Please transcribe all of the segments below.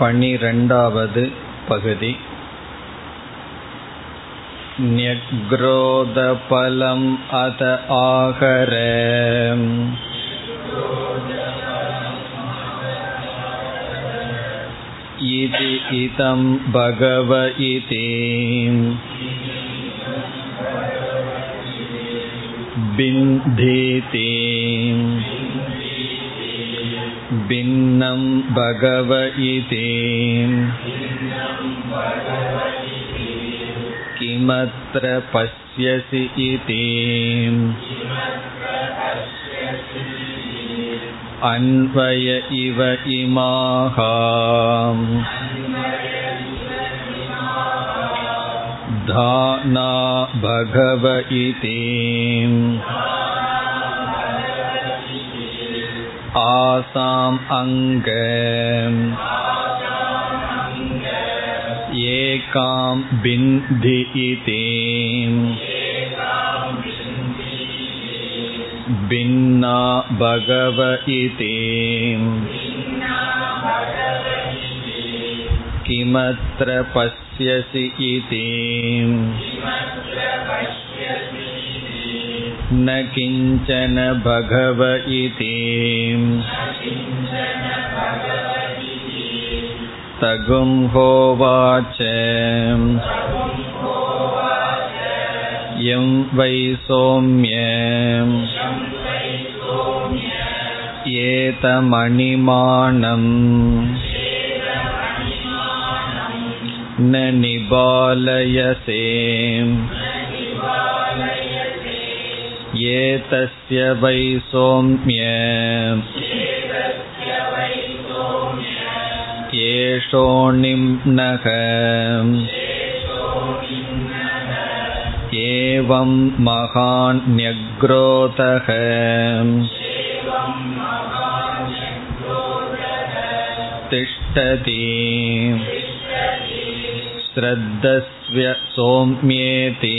पनिरण्डावद् पगति न्यग्रोदपलम् अत आहर इति इदं भगव इति बिन्धेति भिन्नं भगव इति किमत्र पश्यसि इति अन्वय इव इमाः धाना भगव इति आसाम् अङ्ग एकां बिन्धि इति भिन्ना भगव इति किमत्र पश्यसि इति न किञ्चन भगव इति तगुं होवाच यं वै सौम्य एतमणिमानम् न निबालयसे एतस्य वै सौम्य एषोऽणिम्नः एवं महान्यग्रोधः तिष्ठति श्रद्धस्व सौम्येति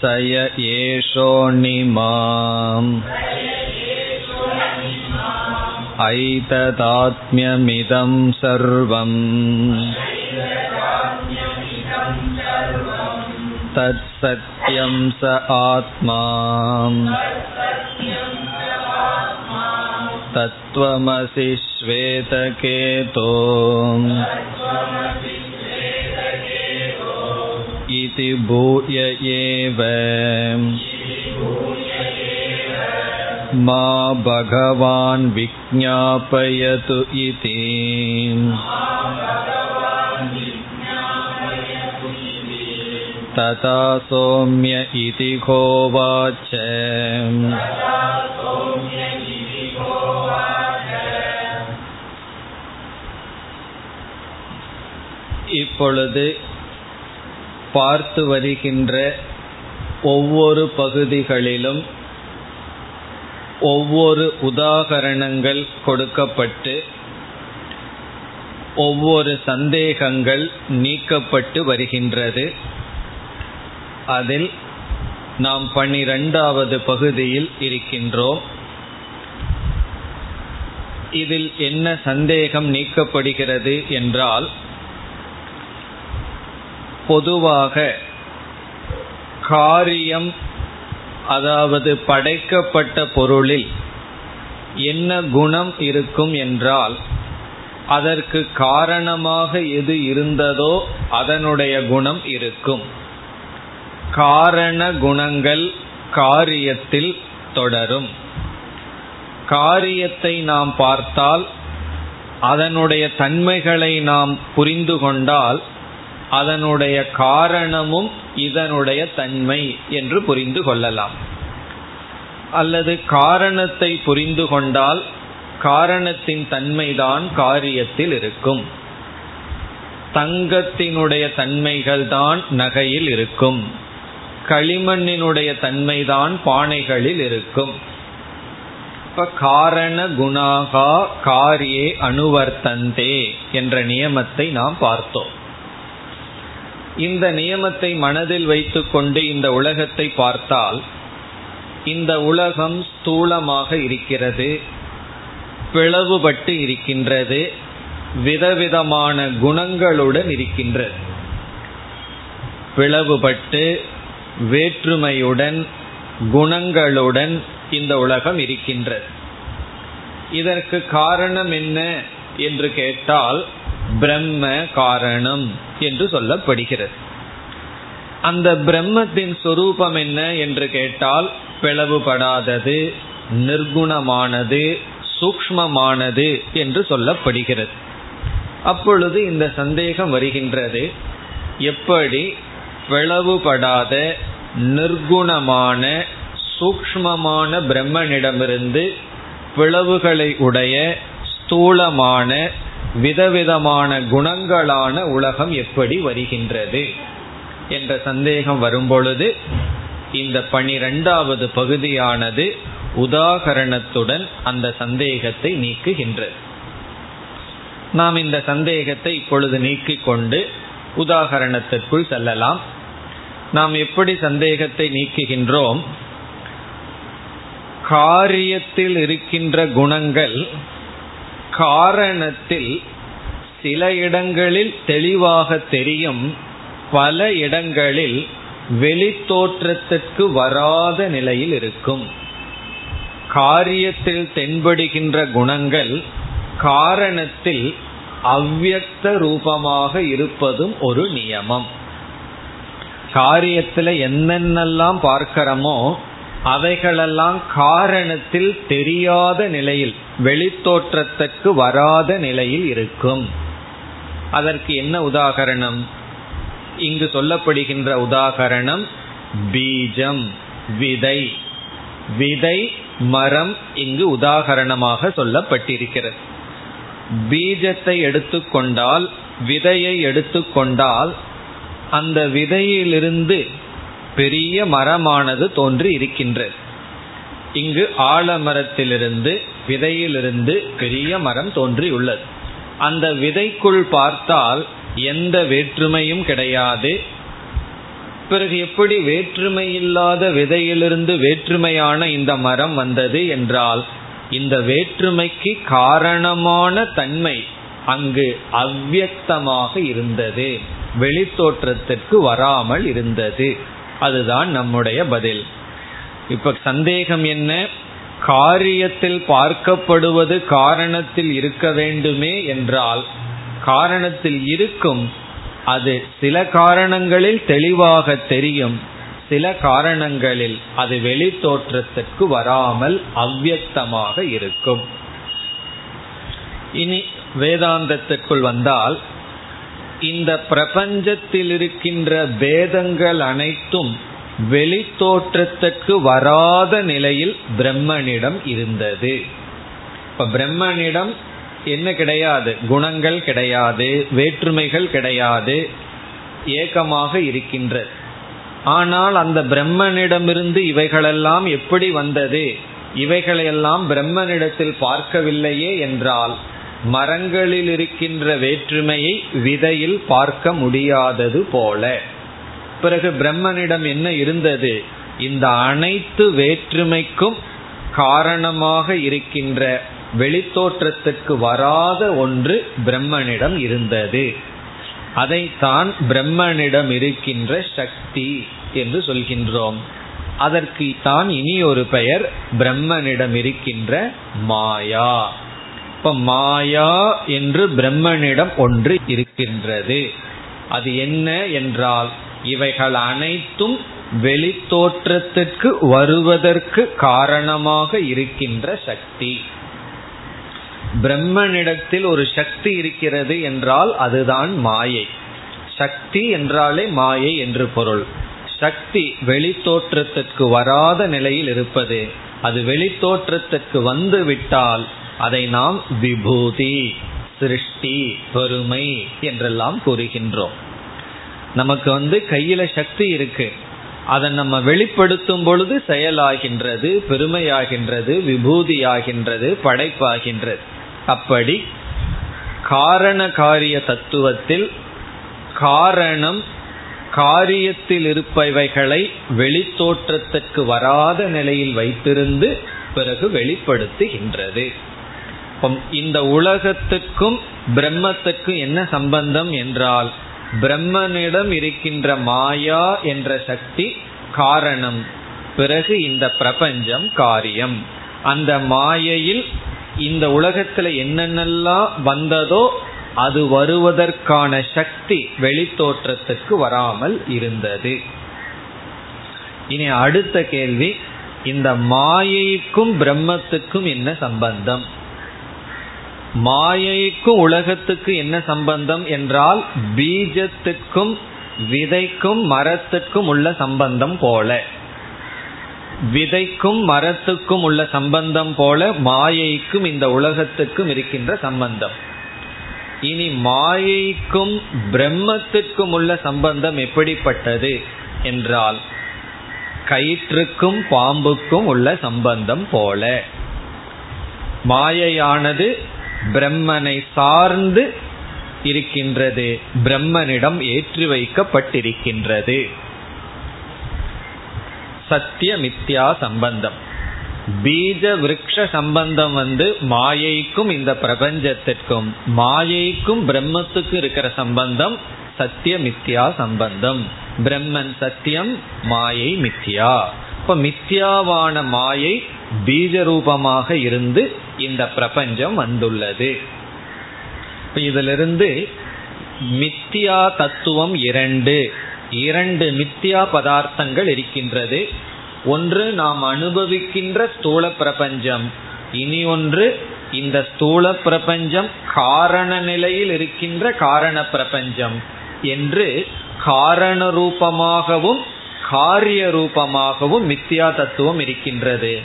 स य एषोऽणिमाम् ऐतदात्म्यमिदं सर्वम् तत्सत्यं स आत्मा तत्त्वमसि श्वेतकेतो इति भूय एव मा भगवान् विज्ञापयतु इति तथा सौम्य इति होवाच இப்பொழுது பார்த்து வருகின்ற ஒவ்வொரு பகுதிகளிலும் ஒவ்வொரு உதாகரணங்கள் கொடுக்கப்பட்டு ஒவ்வொரு சந்தேகங்கள் நீக்கப்பட்டு வருகின்றது. அதில் நாம் பனிரெண்டாவது பகுதியில் இருக்கின்றோம். இதில் என்ன சந்தேகம் நீக்கப்படுகிறது என்றால் பொதுவாக காரியம் அதாவது படைக்கப்பட்ட பொருளில் என்ன குணம் இருக்கும் என்றால் அதற்கு காரணமாக எது இருந்ததோ அதனுடைய குணம் இருக்கும். காரண குணங்கள் காரியத்தில் தொடரும். காரியத்தை நாம் பார்த்தால் அதனுடைய தன்மைகளை நாம் புரிந்து கொண்டால் அதனுடைய காரணமும் இதனுடைய தன்மை என்று புரிந்து கொள்ளலாம். அல்லது காரணத்தை புரிந்து கொண்டால் காரணத்தின் தன்மைதான் காரியத்தில் இருக்கும். தங்கத்தினுடைய தன்மைகள் தான் நகையில் இருக்கும். களிமண்ணினுடைய தன்மைதான் பானைகளில் இருக்கும். இப்ப காரண குணாகா காரியே அனுவர்த்தந்தே என்ற நியமத்தை நாம் பார்த்தோம். இந்த நியமத்தை மனதில் வைத்துக்கொண்டு இந்த உலகத்தை பார்த்தால் இந்த உலகம் ஸ்தூலமாக இருக்கிறது பிளவுபட்டு இருக்கின்றது விதவிதமான குணங்களுடன் இருக்கின்றது. பிளவுபட்டு வேற்றுமையுடன் குணங்களுடன் இந்த உலகம் இருக்கின்றது. இதற்கு காரணம் என்ன என்று கேட்டால் பிரம்ம காரணம். என்று சொல்லப்படுகிறது. அந்த பிரம்மத்தின் சொரூபம் என்ன என்று கேட்டால் பிளவுபடாதது நிர்குணமானது சூக்மமானது என்று சொல்லப்படுகிறது. அப்பொழுது இந்த சந்தேகம் வருகின்றது. எப்படி பிளவுபடாத நிர்குணமான சூக்மமான பிரம்மனிடமிருந்து பிளவுகளை உடைய ஸ்தூலமான விதவிதமான குணங்களான உலகம் எப்படி வருகின்றது என்ற சந்தேகம் வரும்பொழுது இந்த பனிரெண்டாவது பகுதியானது உதாகரணத்துடன் அந்த சந்தேகத்தை நீக்குகின்றது. நாம் இந்த சந்தேகத்தை இப்பொழுது நீக்கிக் கொண்டு உதாகரணத்திற்குள் செல்லலாம். நாம் எப்படி சந்தேகத்தை நீக்குகின்றோம்? காரியத்தில் இருக்கின்ற குணங்கள் காரணத்தில் சில இடங்களில் தெளிவாக தெரியும் பல இடங்களில் வெளித்தோற்றத்திற்கு வராத நிலையில் இருக்கும். காரியத்தில் தென்படுகின்ற குணங்கள் காரணத்தில் அவ்வக்த ரூபமாக இருப்பதும் ஒரு நியமம். காரியத்துல என்னென்னலாம் பார்க்கிறோமோ அவைகளெல்லாம் காரணத்தில் தெரியாத நிலையில் வெளித்தோற்றத்துக்கு வராத நிலையில் இருக்கும். அதற்கு என்ன உதாகரணம்? இங்கு சொல்லப்படுகின்ற உதாகரணம் பீஜம் விதை. விதை மரம் இங்கு உதாகரணமாக சொல்லப்பட்டிருக்கிறது. பீஜத்தை எடுத்துக்கொண்டால் விதையை எடுத்துக்கொண்டால் அந்த விதையிலிருந்து பெரிய மரமானது தோன்றி இருக்கின்றது. இங்கு ஆலமரத்திலிருந்து விதையிலிருந்து பெரிய மரம் தோன்றியுள்ளது. அந்த விதைக்குள் பார்த்தால் எந்த வேற்றுமையும் கிடையாது. பிறகு எப்படி வேற்றுமை இல்லாத விதையிலிருந்து வேற்றுமையான இந்த மரம் வந்தது என்றால் இந்த வேற்றுமைக்கு காரணமான தன்மை அங்கு அவ்வக்தமாக இருந்தது. வெளித்தோற்றத்திற்கு வராமல் இருந்தது. அதுதான் நம்முடைய பதில். இப்ப சந்தேகம் என்ன? காரியத்தில் பார்க்கப்படுவது காரணத்தில் இருக்க வேண்டுமே என்றால் காரணத்தில் இருக்கும் அது சில காரணங்களில் தெளிவாக தெரியும். சில காரணங்களில் அது வெளி தோற்றத்திற்கு வராமல் அவ்வக்தமாக இருக்கும். இனி வேதாந்தத்திற்குள் வந்தால் இந்த பிரபஞ்சத்தில் இருக்கின்ற பேதங்கள் அனைத்தும் வெளி தோற்றத்துக்கு வராத நிலையில் பிரம்மனிடம் இருந்தது. இப்ப பிரம்மனிடம் என்ன கிடையாது? குணங்கள் கிடையாது வேற்றுமைகள் கிடையாது ஏகமாக இருக்கின்றது. ஆனால் அந்த பிரம்மனிடமிருந்து இவைகளெல்லாம் எப்படி வந்தது? இவைகளையெல்லாம் பிரம்மனிடத்தில் பார்க்கவில்லையே என்றால் மரங்களில் இருக்கின்ற வேற்றுமையை விதையில் பார்க்க முடியாதது போல. பிறகு பிரம்மனிடம் என்ன இருந்தது? இந்த அனைத்து வேற்றுமைக்கும் காரணமாக இருக்கின்ற வெளித்தோற்றத்துக்கு வராத ஒன்று பிரம்மனிடம் இருந்தது. அதைத்தான் பிரம்மனிடம் இருக்கின்ற சக்தி என்று சொல்கின்றோம். அதற்கு தான் இனி ஒரு பெயர் பிரம்மனிடம் இருக்கின்ற மாயா. இப்ப மாயா என்று பிரம்மனிடம் ஒன்று இருக்கின்றது. அது என்ன என்றால் இவைகள் அனைத்தும் வெளித்தோற்றத்திற்கு வருவதற்கு காரணமாக இருக்கின்ற சக்தி. பிரம்மனிடத்தில் ஒரு சக்தி இருக்கிறது என்றால் அதுதான் மாயை. சக்தி என்றாலே மாயை என்று பொருள். சக்தி வெளித்தோற்றத்திற்கு வராத நிலையில் இருப்பது அது வெளித்தோற்றத்திற்கு வந்து விட்டால் அதை நாம் விபூதி சிருஷ்டி பெருமை என்றெல்லாம் கூறுகின்றோம். நமக்கு வந்து கையில சக்தி இருக்கு. அதை நம்ம வெளிப்படுத்தும் பொழுது செயலாகின்றது பெருமையாகின்றது விபூதியாகின்றது படைப்பாகின்றது. அப்படி காரண காரிய தத்துவத்தில் காரணம் காரியத்தில் இருப்பவைகளை வெளித்தோற்றத்திற்கு வராத நிலையில் வைத்திருந்து பிறகு வெளிப்படுத்துகின்றது. இந்த உலகத்துக்கும் பிரம்மத்துக்கும் என்ன சம்பந்தம் என்றால் பிரம்மனிடம் இருக்கின்ற மாயா என்ற சக்தி காரணம். பிறகு இந்த பிரபஞ்சம் காரியம். அந்த மாயையில் இந்த உலகத்துல என்னென்னலாம் வந்ததோ அது வருவதற்கான சக்தி வெளித்தோற்றத்துக்கு வராமல் இருந்தது. இனி அடுத்த கேள்வி இந்த மாயைக்கும் பிரம்மத்துக்கும் என்ன சம்பந்தம்? மாயைக்கும் உலகத்துக்கு என்ன சம்பந்தம் என்றால் பீஜத்துக்கும் விதைக்கும் மரத்துக்கும் உள்ள சம்பந்தம் போல. விதைக்கும் மரத்துக்கும் உள்ள சம்பந்தம் போல மாயைக்கும் இந்த உலகத்துக்கும் இருக்கின்ற சம்பந்தம். இனி மாயைக்கும் பிரம்மத்திற்கும் உள்ள சம்பந்தம் எப்படிப்பட்டது என்றால் கயிற்றுக்கும் பாம்புக்கும் உள்ள சம்பந்தம் போல. மாயையானது பிரம்மனை சார்ந்து இருக்கின்றது. பிரம்மனிடம் ஏற்றி வைக்கப்பட்டிருக்கின்றது. சத்திய மித்யா சம்பந்தம். பீஜ விரக்ஷ சம்பந்தம் வந்து மாயைக்கும் இந்த பிரபஞ்சத்திற்கும் மாயைக்கும் பிரம்மத்துக்கும் இருக்கிற சம்பந்தம் சத்திய மித்யா சம்பந்தம். பிரம்மன் சத்தியம் மாயை மித்யா. இப்ப மித்யாவான மாயை பீஜ ரூபமாக இருந்து இந்த பிரபஞ்சம் வந்துள்ளது. இதிலிருந்து மித்தியா தத்துவம் இரண்டு. இரண்டு மித்தியா பதார்த்தங்கள் இருக்கின்றது. ஒன்று நாம் அனுபவிக்கின்ற ஸ்தூல பிரபஞ்சம். இனி ஒன்று இந்த ஸ்தூல பிரபஞ்சம் காரண நிலையில் இருக்கின்ற காரண பிரபஞ்சம் என்று காரண ரூபமாகவும் காரிய ரூபமாகவும் மித்தியா தத்துவம் இருக்கின்றது.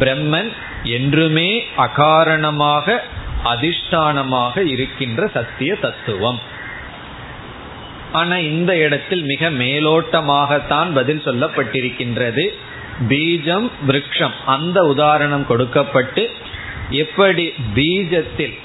பிரம்மன் என்றுமே அகாரணமாக அதிஷ்டானமாக இருக்கின்ற சத்திய தத்துவம். ஆனா இந்த இடத்தில் மிக மேலோட்டமாகத்தான் பதில் சொல்லப்பட்டிருக்கின்றது. பீஜம் விரக்ஷம் அந்த உதாரணம் கொடுக்கப்பட்டு எப்படி பீஜத்தில்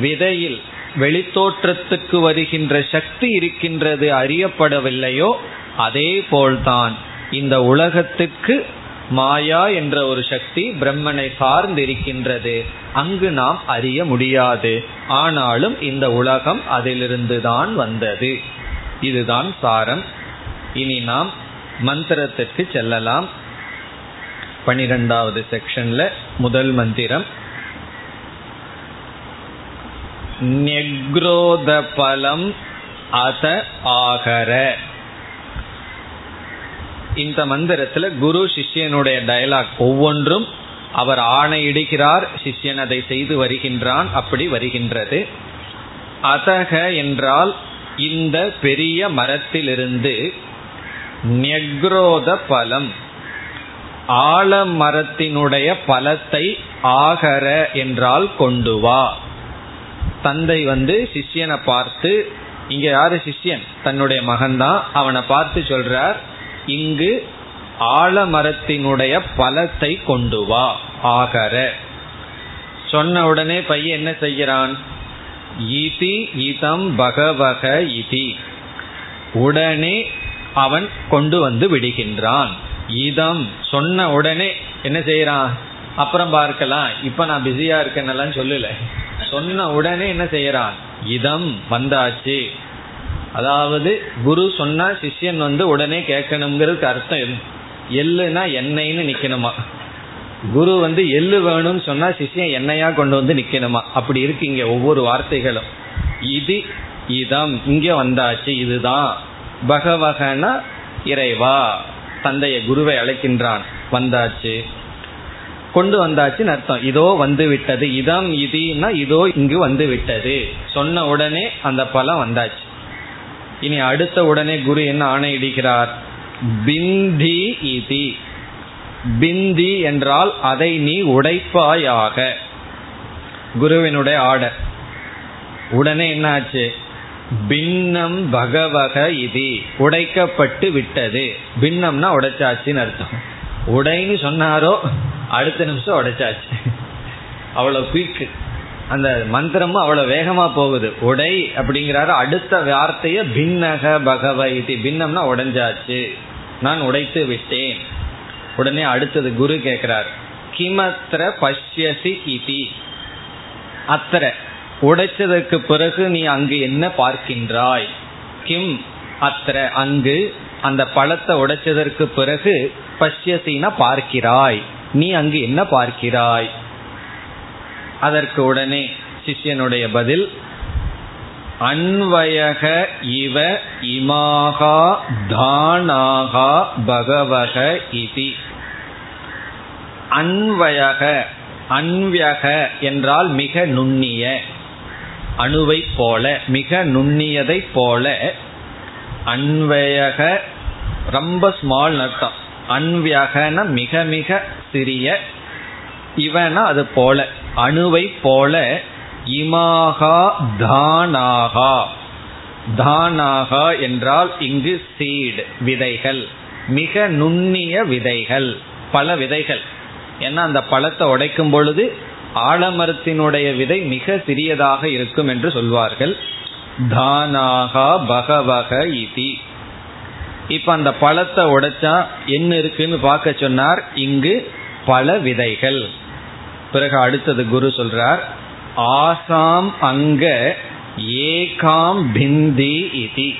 விதையில் வெளித்தோற்றத்துக்கு வருகின்ற சக்தி இருக்கின்றது அறியப்படவில்லையோ அதே போல்தான் இந்த உலகத்துக்கு மாயா என்ற ஒரு சக்தி பிரம்மனை சார்ந்திருக்கின்றது. அங்கு நாம் அறிய முடியாது. ஆனாலும் இந்த உலகம் அதிலிருந்து தான் வந்தது. இதுதான் சாரம். இனி நாம் மந்திரத்திற்கு செல்லலாம். பனிரெண்டாவது செக்ஷன்ல முதல் மந்திரம். நெக்ரோத பலம் அத ஆகர. இந்த மந்திரத்துல குரு சிஷ்யனுடைய டயலாக் ஒவ்வொன்றும் அவர் ஆணையிடுகிறார் சிஷ்யன் அதை செய்து வருகின்றான் அப்படி வருகின்றது. அதக என்றால் இந்த பெரிய மரத்திலிருந்து நெக்ரோத பலம் ஆலமரத்தினுடைய பலத்தை ஆகர என்றால் கொண்டு வா. தந்தை வந்து சிஷ்யனை பார்த்து இங்க யாரு சிஷ்யன்? தன்னுடைய மகன்தான். அவனை பார்த்து சொல்றார் இங்கு ஆலமரத்தினுடைய பலத்தை கொண்டு வா. ஆகர. சொன்ன உடனே பையன் என்ன செய்கிறான்? இதி இதம் பகவக இதி. உடனே அவன் கொண்டு வந்து விடுகின்றான். இதம் சொன்ன உடனே என்ன செய்யறான் அப்புறம் பார்க்கலாம். இப்ப நான் பிஸியா இருக்கேன்னெல்லாம் சொல்லல. சொன்ன உடனே என்ன செய்யறான் இதம் வந்தாச்சு. அதாவது குரு சொன்னா சிஷ்யன் வந்து உடனே கேட்கணுங்கிறதுக்கு அர்த்தம் எள்ளுனா என்னைன்னு நிக்கணுமா? குரு வந்து எள்ளு வேணும்னு சொன்னா சிஷ்யன் எண்ணெயா கொண்டு வந்து நிக்கணுமா? அப்படி இருக்கு இங்க ஒவ்வொரு வார்த்தைகளும். இது இதம் இங்க வந்தாச்சு இதுதான். பகவகன இறைவா. தந்தைய குருவை அழைக்கின்றான். வந்தாச்சு. கொண்டு வந்தாச்சுன்னு அர்த்தம். இதோ வந்து விட்டது. இதம் இதுனா இதோ இங்கு வந்து விட்டது. சொன்ன உடனே அந்த பலம் வந்தாச்சு. இனி அடுத்த உடனே குரு என்ன ஆணையிடுகிறார் பிந்தி இதி. பிந்தி என்றால் அதை நீ உடைப்பாயாக. குருவினுடைய ஆர்டர். உடனே என்னாச்சு பின்னம் பகவக இது. உடைக்கப்பட்டு விட்டது. பின்னம்னா உடைச்சாச்சுன்னு அர்த்தம். உடைன்னு சொன்னாரோ அடுத்த நிமிஷம் உடைச்சாச்சு. அவ்வளவு குயிக்கு அந்த மந்திரமும் அவ்வளவு வேகமா போகுது. உடை அப்படிங்கிறாரு. அடுத்த வார்த்தைய பின்னக பகவ இது. பின்னம்னா உடைஞ்சாச்சு. நான் உடைத்து விட்டேன். உடனே அடுத்தது குரு கேட்கிறார் கிமத்திர பஷ்யசி இதி. அத்திர. உடைச்சதற்கு பிறகு நீ அங்கு என்ன பார்க்கின்றாய்? கிம் அத்திர. அங்கு அந்த பழத்தை உடைச்சதற்கு பிறகு பஷ்யசினா பார்க்கிறாய். நீ அங்கு என்ன பார்க்கிறாய்? அதற்கு உடனே சிஷ்யனுடைய பதில் அன்வயக இவ இமாகா தானாகா பகவக இதி. அன்வயக அன்வயக என்றால் மிக நுண்ணிய அணுவை போல மிக நுண்ணியதை போல அன்வயக ரொம்ப ஸ்மால் நர்த்தம் அன்வியகன மிக மிக சிறிய இவனா அது போல. அணுவை போல இமாகா தானாகா. தானாகா என்றால் இங்கு சீடு விதைகள். மிக நுண்ணிய விதைகள் பல விதைகள். ஏன்னா அந்த பழத்தை உடைக்கும் பொழுது ஆலமரத்தினுடைய விதை மிக சிறியதாக இருக்கும் என்று சொல்வார்கள். தானாகா பகவக இதி. இப்ப அந்த பழத்தை உடைச்சா என்ன இருக்குன்னு பார்க்க சொன்னார். இங்கு பல விதைகள். பிறகு அடுத்தது குரு சொல்றார் ஆசாம் அங்க ஏகாம் பிந்தி இதி.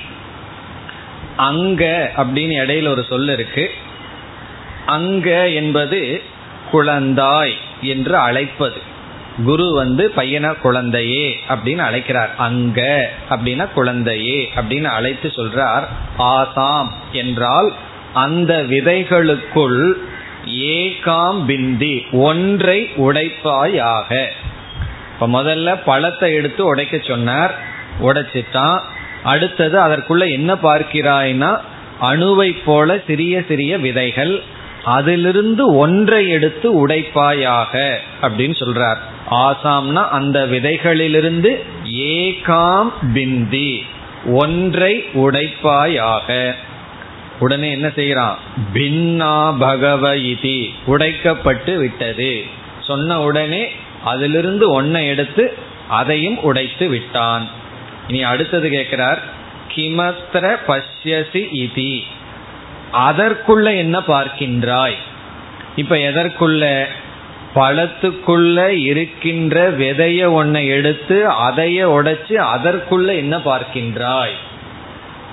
அங்க அப்படின்னு இடையில ஒரு சொல் இருக்கு. அங்க என்பது குழந்தாய் என்று அழைப்பது. குரு வந்து பையனை குழந்தையே அப்படின்னு அழைக்கிறார். அங்க அப்படின்னா குழந்தையே அப்படின்னு அழைத்து சொல்றார் ஆசாம் என்றால் அந்த விதைகளுக்குள் ஏகாம் பிந்தி ஒன்றை உடைப்பாயாக. இப்ப முதல்ல பழத்தை எடுத்து உடைக்க சொன்னார் உடைச்சிட்டான். அடுத்தது அதற்குள்ள என்ன பார்க்கிறாய்னா அணுவை போல சிறிய சிறிய விதைகள் அதிலிருந்து ஒன்றை எடுத்து உடைப்பாயாக அப்படின்னு சொல்றார். ஆசாம்னா அந்த விதைகளிலிருந்து ஏகாம் பிந்தி ஒன்றை உடைப்பாயாக. உடனே என்ன செய்யறான் பின்னா பகவ இதி உடைக்கப்பட்டு விட்டது. சொன்ன உடனே அதிலிருந்து ஒன்னை எடுத்து அதையும் உடைத்து விட்டான். இனி அடுத்தது கேட்கிறார் கிமத்திர பஷ்யசி இதி அதற்குள்ள என்ன பார்க்கின்றாய்? இப்ப எதற்குள்ள? பழத்துக்குள்ள இருக்கின்ற விதைய ஒன்னை எடுத்து அதைய உடைச்சு அதற்குள்ள என்ன பார்க்கின்றாய்?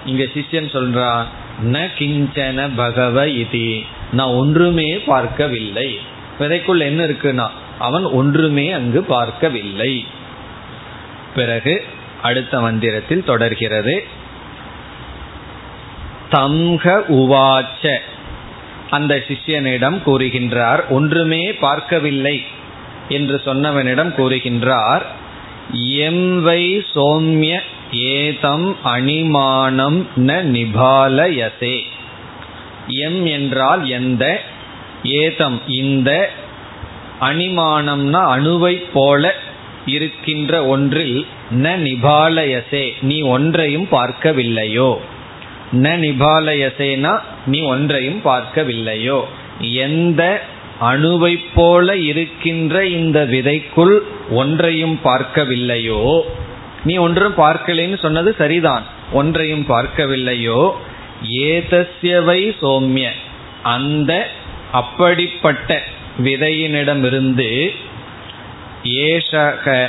இங்க சிஷ்யன் சொல்றான் ந கிஞ்சன பகவ இதி. நான் ஒன்றுமே பார்க்கவில்லை. விதைக்குள் என்ன இருக்குன்னா அவன் ஒன்றுமே அங்கு பார்க்கவில்லை. பிறகு அடுத்த மந்திரத்தில் தொடர்கிறது. தம்க உவாச்ச. அந்த சிஷ்யனிடம் கூறுகின்றார் ஒன்றுமே பார்க்கவில்லை. என்று சொன்னவனிடம் கூறுகின்றார் எம் வை சோம்ய ஏதம் அணிமானம் ந நிபாலயசே எம் என்றால் எந்த ஏதம் இந்த அணிமானம்னா அணுவை போல இருக்கின்ற ஒன்றில் ந நிபாலயசே நீ ஒன்றையும் பார்க்கவில்லையோ. ந நிபாலயசேனா நீ ஒன்றையும் பார்க்கவில்லையோ. எந்த அணுவை போல இருக்கின்ற இந்த விதைக்குள் ஒன்றையும் பார்க்கவில்லையோ. நீ ஒன்றும் பார்க்கலைன்னு சொன்னது சரிதான். ஒன்றையும் பார்க்கவில்லையோ? ஏதஸ்யவை சோம்ய. அந்த அப்படிப்பட்ட விதையினிடமிருந்து ஏஷக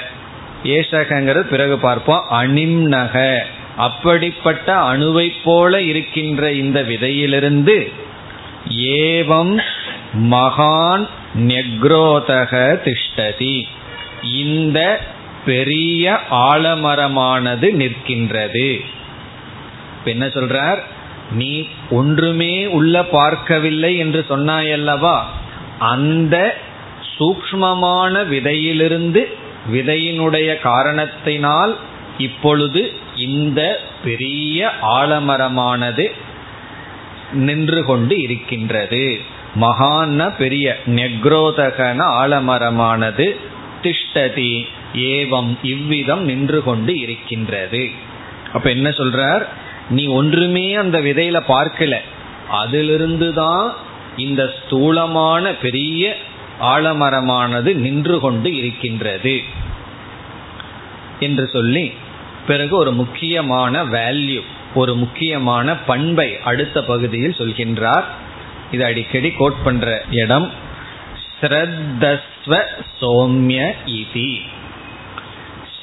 ஏஷகங்கிறது பிறகு பார்ப்போம். அணிம்னக. அப்படிப்பட்ட அணுவை போல இருக்கின்ற இந்த விதையிலிருந்து ஏவம் மகான் நெக்ரோதக திஷ்டதி. இந்த பெரிய ஆலமரமானது நிற்கின்றது. என்ன சொல்றார்? நீ ஒன்றுமே உள்ள பார்க்கவில்லை என்று சொன்னாயல்லவா? அந்த சூக்மமான விதையிலிருந்து விதையினுடைய காரணத்தினால் இப்பொழுது இந்த பெரிய ஆலமரமானது நின்று கொண்டு இருக்கின்றது. மகான பெரிய நெக்ரோதகன ஆலமரமானது திஷ்டதி ஏவம் இவ்விதம் நின்று கொண்டு இருக்கின்றது. அப்ப என்ன சொல்றார்? நீ ஒன்றுமே அந்த விதையில பார்க்கல. அதிலிருந்து தான் இந்த ஸ்தூலமான பெரிய ஆலமரமானது நின்று கொண்டு இருக்கின்றது என்று சொல்லி பிறகு ஒரு முக்கியமான வேல்யூ ஒரு முக்கியமான பண்பை அடுத்த பகுதியில் சொல்கின்றார். இது அடிக்கடி கோட் பண்ற இடம் ஸ்ரத்தஸ்வ சோம்ய இதி.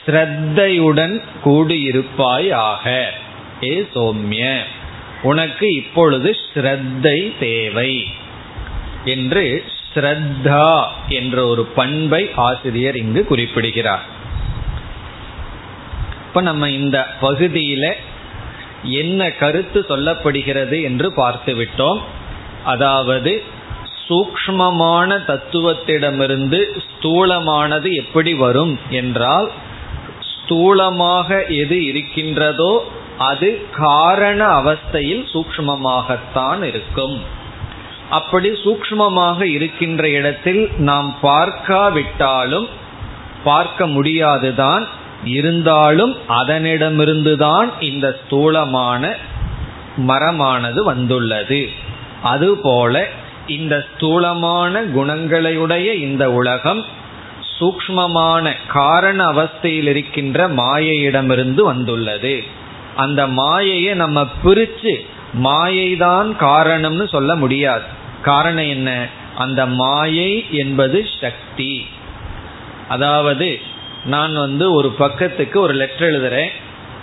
ஸ்ரத்தையுடன் கூடியிருப்பாய் ஆக ஏ சோம்ய உனக்கு இப்பொழுது ஸ்ரத்தை தேவை என்று ஸ்ரத்தா என்ற ஒரு பண்பை ஆசிரியர் இங்கு குறிப்பிடுகிறார். இப்ப நம்ம இந்த பகுதியில என்ன கருத்து சொல்லப்படுகிறது என்று பார்த்து விட்டோம் அதாவது சூக்மமான தத்துவத்திடமிருந்து ஸ்தூலமானது எப்படி வரும் என்றால் ஸ்தூலமாக எது இருக்கின்றதோ அது காரண அவஸ்தையில் சூக்மமாகத்தான் இருக்கும். அப்படி சூக்மமாக இருக்கின்ற இடத்தில் நாம் பார்க்காவிட்டாலும் பார்க்க முடியாதுதான் இருந்தாலும் அதனிடமிருந்துதான் இந்த ஸ்தூலமான மரமானது வந்துள்ளது. அதுபோல இந்த ஸ்தூலமான குணங்களையுடைய இந்த உலகம் சூக்மமான காரண அவஸ்தையில் இருக்கின்ற மாயையிடமிருந்து வந்துள்ளது. அந்த மாயையை நம்ம பிரிச்சு மாயைதான் காரணம்னு சொல்ல முடியாது. காரணம் என்ன? அந்த மாயை என்பது சக்தி. அதாவது நான் வந்து ஒரு பக்கத்துக்கு ஒரு லெட்டர் எழுதுறேன்.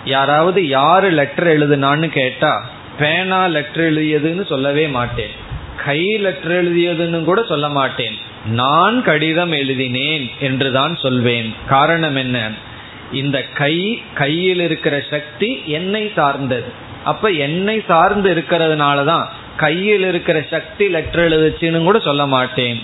யாராவது யாரு லெட்டர் எழுதுனான்னு கேட்டா பேனா லெட்டர் எழுதியதுன்னு சொல்லவே மாட்டேன். கை எழுதியதுன்னு கூட சொல்ல மாட்டேன். நான் கடிதம் எழுதினேன் என்றுதான் சொல்வேன். காரணம் என்ன? இந்த கை கையில் இருக்கிற சக்தி என்னை சார்ந்தது. அப்ப என்னை சார்ந்து இருக்கிறதுனால தான் கையில் இருக்கிற சக்தி லெட்டர் எழுதுச்சுன்னு கூட சொல்ல மாட்டேன்.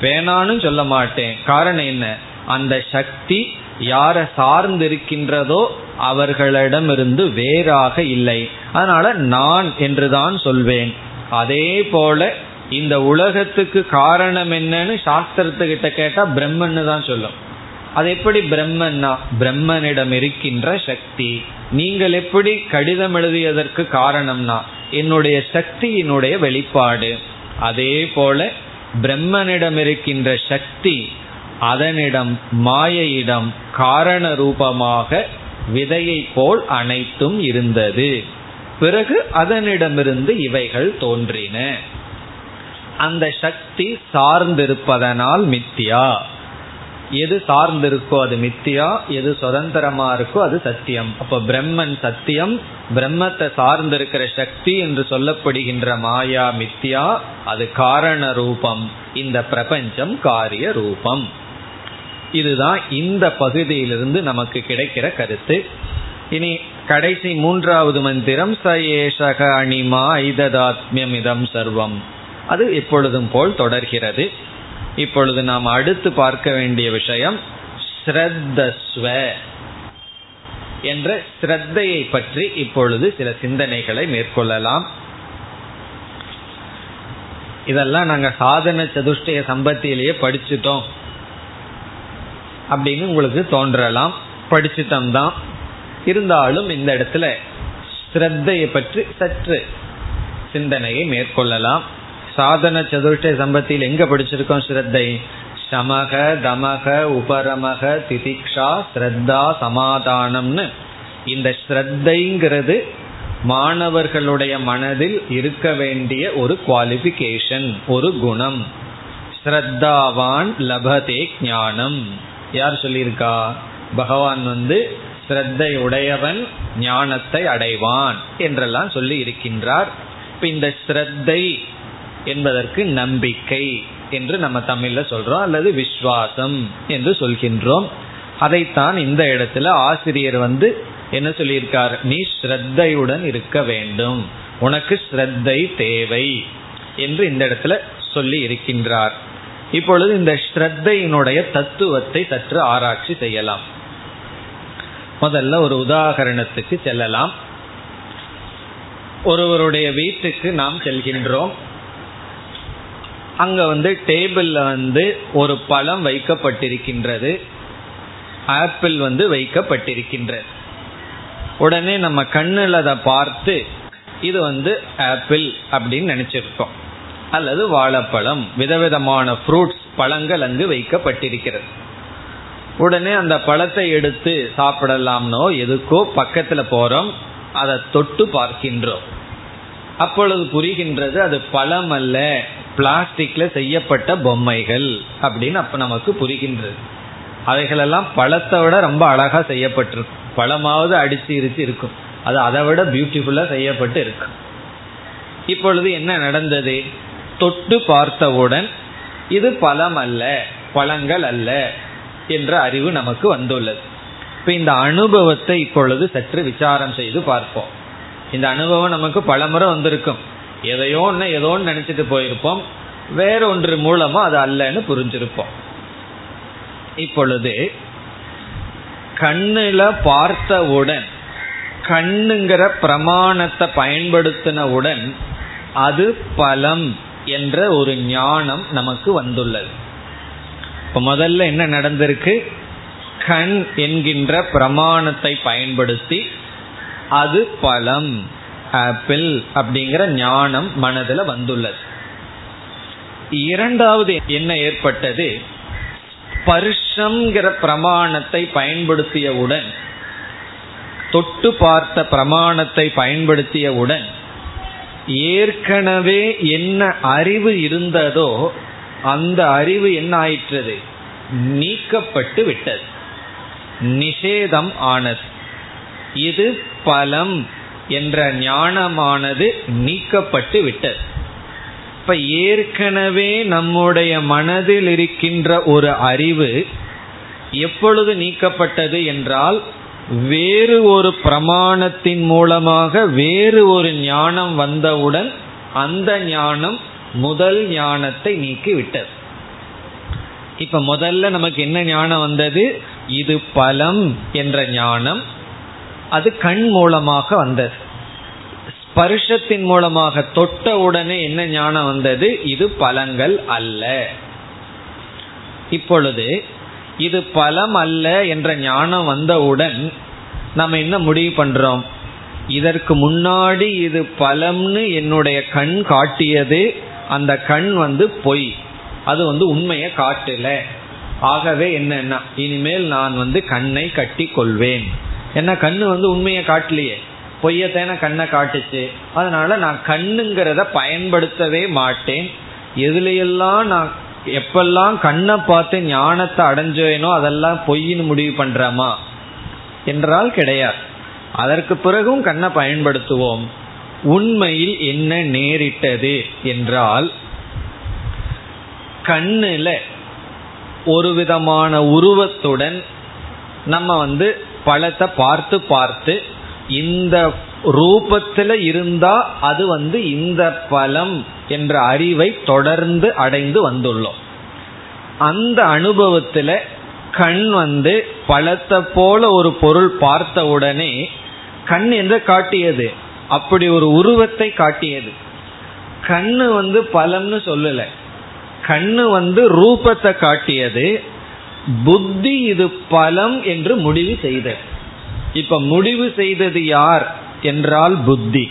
வேணான்னு சொல்ல மாட்டேன். காரணம் என்ன? அந்த சக்தி யாரை சார்ந்து இருக்கின்றதோ அவர்களிடமிருந்து வேறாக இல்லை. அதனால நான் என்றுதான் சொல்வேன். அதே போல இந்த உலகத்துக்கு காரணம் என்னன்னு சாஸ்திரத்துக்கிட்ட கேட்டா பிரம்மன்னு தான் சொல்லும். அது எப்படி பிரம்மன்னா பிரம்மனிடம் இருக்கின்ற சக்தி. நீங்கள் எப்படி கடிதம் எழுதியதற்கு காரணம்னா என்னுடைய சக்தியினுடைய வெளிப்பாடு. அதே போல பிரம்மனிடம் இருக்கின்ற சக்தி அதனிடம் மாயையிடம் காரண ரூபமாக விதையை போல் அனைத்தும் இருந்தது. பிறகு அதனிடமிருந்து இவைகள் தோன்றின. அந்த சக்தி சார்ந்திருப்பதனால் மித்தியா. எது சார்ந்திருக்கோ அது மித்தியா எது சுதந்திரமா இருக்கோ அது சத்தியம். அப்ப பிரம்மன் சத்தியம் பிரம்மத்தை சார்ந்திருக்கிற சக்தி என்று சொல்லப்படுகின்ற மாயா மித்தியா அது காரண ரூபம். இந்த பிரபஞ்சம் காரிய ரூபம். இதுதான் இந்த பகுதியிலிருந்து நமக்கு கிடைக்கிற கருத்து. இனி கடைசி மூன்றாவது மந்திரம் ச ஏஷக அணிமா ஐததாத்மியம் இதம் சர்வம். அது எப்பொழுதும் போல் தொடர்கிறது. இப்பொழுது நாம் அடுத்து பார்க்க வேண்டிய விஷயம் ஸ்ரத்தஸ்வ என்ற ஸ்ரத்தையை பற்றி இப்பொழுது சில சிந்தனைகளை மேற்கொள்ளலாம். இதெல்லாம் நாங்கள் சாதன சதுஷ்டய சம்பத்தியிலேயே படிச்சுட்டோம். அப்படின்னு உங்களுக்கு தோன்றலாம். படிச்சுட்டோம் தான் இருந்தாலும் இந்த இடத்துல ஸ்ரத்தையை பற்றி சற்று சிந்தனையை மேற்கொள்ளலாம். சாதன சதுர்ட்ட சம்பத்தியில் எங்க படிச்சிருக்கோம் ஸ்ரத்தை? சமக தமக உபரமக திதிக்ஷா ஸ்ரத்தா சமாதானம்னு. இந்த ஸ்ரத்தைங்கிறது மாணவர்களுடைய மனதில் இருக்க வேண்டிய ஒரு குவாலிபிகேஷன் ஒரு குணம். ஸ்ரத்தாவான் லபதே ஞானம். யார் சொல்லியிருக்கா? பகவான் வந்து ஸ்ரத்தை உடையவன் ஞானத்தை அடைவான் என்றெல்லாம் சொல்லி இருக்கின்றார். இந்த ஸ்ரத்தை என்பதற்கு நம்பிக்கை என்று நம்ம தமிழ்ல சொல்றோம் அல்லது விஸ்வாசம் என்று சொல்கின்றோம். அதைத்தான் இந்த இடத்துல ஆசிரியர் வந்து என்ன சொல்லியிருக்கார்? நீ ஸ்ரத்தையுடன் இருக்க வேண்டும். உனக்கு ஸ்ரத்தை தேவை என்று இந்த இடத்துல சொல்லி இருக்கின்றார். இப்பொழுது இந்த ஸ்ரத்தையினுடைய தத்துவத்தை சற்று ஆராய்ச்சி செய்யலாம். முதல்ல ஒரு உதாகரணத்துக்கு செல்லலாம். ஒருவருடைய வீட்டுக்கு நாம் செல்கின்றோம். அங்க வந்து டேபிள்ல வந்து ஒரு பழம் வைக்கப்பட்டிருக்கின்றது. ஆப்பிள் வந்து வைக்கப்பட்டிருக்கின்றது. உடனே நம்ம கண்ணில் அதை பார்த்து இது வந்து ஆப்பிள் அப்படின்னு நினைச்சிருக்கோம் அல்லது வாழைப்பழம் விதவிதமான ஃப்ரூட்ஸ் பழங்கள் அங்கு வைக்கப்பட்டிருக்கிறது. உடனே அந்த பழத்தை எடுத்து சாப்பிடலாம்னோ எதுக்கோ பக்கத்துல போறோம் அதை தொட்டு பார்க்கின்றோம். அப்பொழுது புரிகின்றது அது பழம் அல்ல பிளாஸ்டிக்ல செய்யப்பட்ட பொம்மைகள் அப்படின்னு அப்ப நமக்கு புரிகின்றது. அவைகளெல்லாம் பழத்தை விட ரொம்ப அழகா செய்யப்பட்டிருக்கும். பழமாவது அடிச்சு இருச்சு இருக்கும். அது அதை விட பியூட்டிஃபுல்லா செய்யப்பட்டு இருக்கும் இப்பொழுது என்ன நடந்தது? தொட்டு பார்த்தவுடன் இது பழம் அல்ல பழங்கள் அல்ல என்ற அறிவு நமக்கு வந்துள்ளது. இப்ப இந்த அனுபவத்தை இப்பொழுது சற்று விசாரம் செய்து பார்ப்போம். இந்த அனுபவம் நமக்கு பலமுறை வந்திருக்கும். எதையோ ஒன்று ஏதோ ஒன்று நினைச்சிட்டு போயிருப்போம். வேற ஒன்று மூலமா அது அல்லன்னு புரிஞ்சிருப்போம். இப்பொழுது கண்ணுல பார்த்தவுடன் கண்ணுங்கிற பிரமாணத்தை பயன்படுத்தினவுடன் அது பலம் என்ற ஒரு ஞானம் நமக்கு வந்துள்ளது. இப்போ முதல்ல என்ன நடந்திருக்கு? கண் என்கின்ற பிரமாணத்தை பயன்படுத்தி அது பழம் ஆப்பிள் அப்படிங்கிற ஞானம் மனதில் வந்துள்ளது. இரண்டாவது என்ன ஏற்பட்டது? ஸ்பர்ஷங்கிற பிரமாணத்தை பயன்படுத்தியவுடன் தொட்டு பார்த்த பிரமாணத்தை பயன்படுத்தியவுடன் ஏற்கனவே என்ன அறிவு இருந்ததோ அந்த அறிவு என்ன ஆயிற்றது நீக்கப்பட்டு விட்டது. நிஷேதம் ஆனது. இது பலம் என்ற ஞானமானது நீக்கப்பட்டு விட்டது. இப்ப ஏற்கனவே நம்முடைய மனதில் இருக்கின்ற ஒரு அறிவு எப்பொழுது நீக்கப்பட்டது என்றால் வேறு ஒரு பிரமாணத்தின் மூலமாக வேறு ஒரு ஞானம் வந்தவுடன் அந்த ஞானம் முதல் ஞானத்தை நீக்கி விட்டது இப்ப முதல்ல நமக்கு என்ன ஞானம் வந்தது? இது பலம் என்ற ஞானம். அது கண் மூலமாக வந்தது. ஸ்பர்ஷத்தின் மூலமாக தொட்ட உடனே என்ன ஞானம் வந்தது? இது பலங்கள் அல்ல. இப்பொழுது இது பலம் அல்ல என்ற ஞானம் வந்தவுடன் நம்ம என்ன முடிவு பண்றோம்? இதற்கு முன்னாடி இது பலம்னு என்னுடைய கண் காட்டியது அந்த கண் வந்து பொய். அது வந்து உண்மையை காட்டல. ஆகவே என்னன்னா இனிமேல் நான் வந்து கண்ணை கட்டி கொள்வேன் என்ன கண்ணு வந்து உண்மையை காட்டலையே. பொய்யத்தேன கண்ணை காட்டுச்சு. அதனால நான் கண்ணுங்கிறத பயன்படுத்தவே மாட்டேன். எதுலையெல்லாம் நான் எப்பெல்லாம் கண்ணை பார்த்து ஞானத்தை அடைஞ்சேனோ அதெல்லாம் பொய்ன்னு முடிவு பண்றமா? என்றால் கிடையாது. அதற்கு பிறகும் கண்ணை பயன்படுத்துவோம். உண்மையில் என்ன நேரிட்டது என்றால் கண்ணுல ஒரு விதமான உருவத்துடன் நம்ம வந்து பழத்தை பார்த்து பார்த்து இந்த ரூபத்துல இருந்தா அது வந்து இந்த பலம் என்ற அறிவை தொடர்ந்து அடைந்து வந்துள்ளோம். அந்த அனுபவத்துல கண் வந்து பழத்தை போல ஒரு பொருள் பார்த்த உடனே கண் என்று காட்டியது. அப்படி ஒரு உருவத்தை காட்டியது. கண்ணு வந்து பலம்னு சொல்லல. கண்ணு வந்து ரூபத்தை காட்டியது. புத்தி இது பலம் என்று முடிவு செய்தது. இப்ப முடிவு செய்தது யார் என்றால் புத்தி.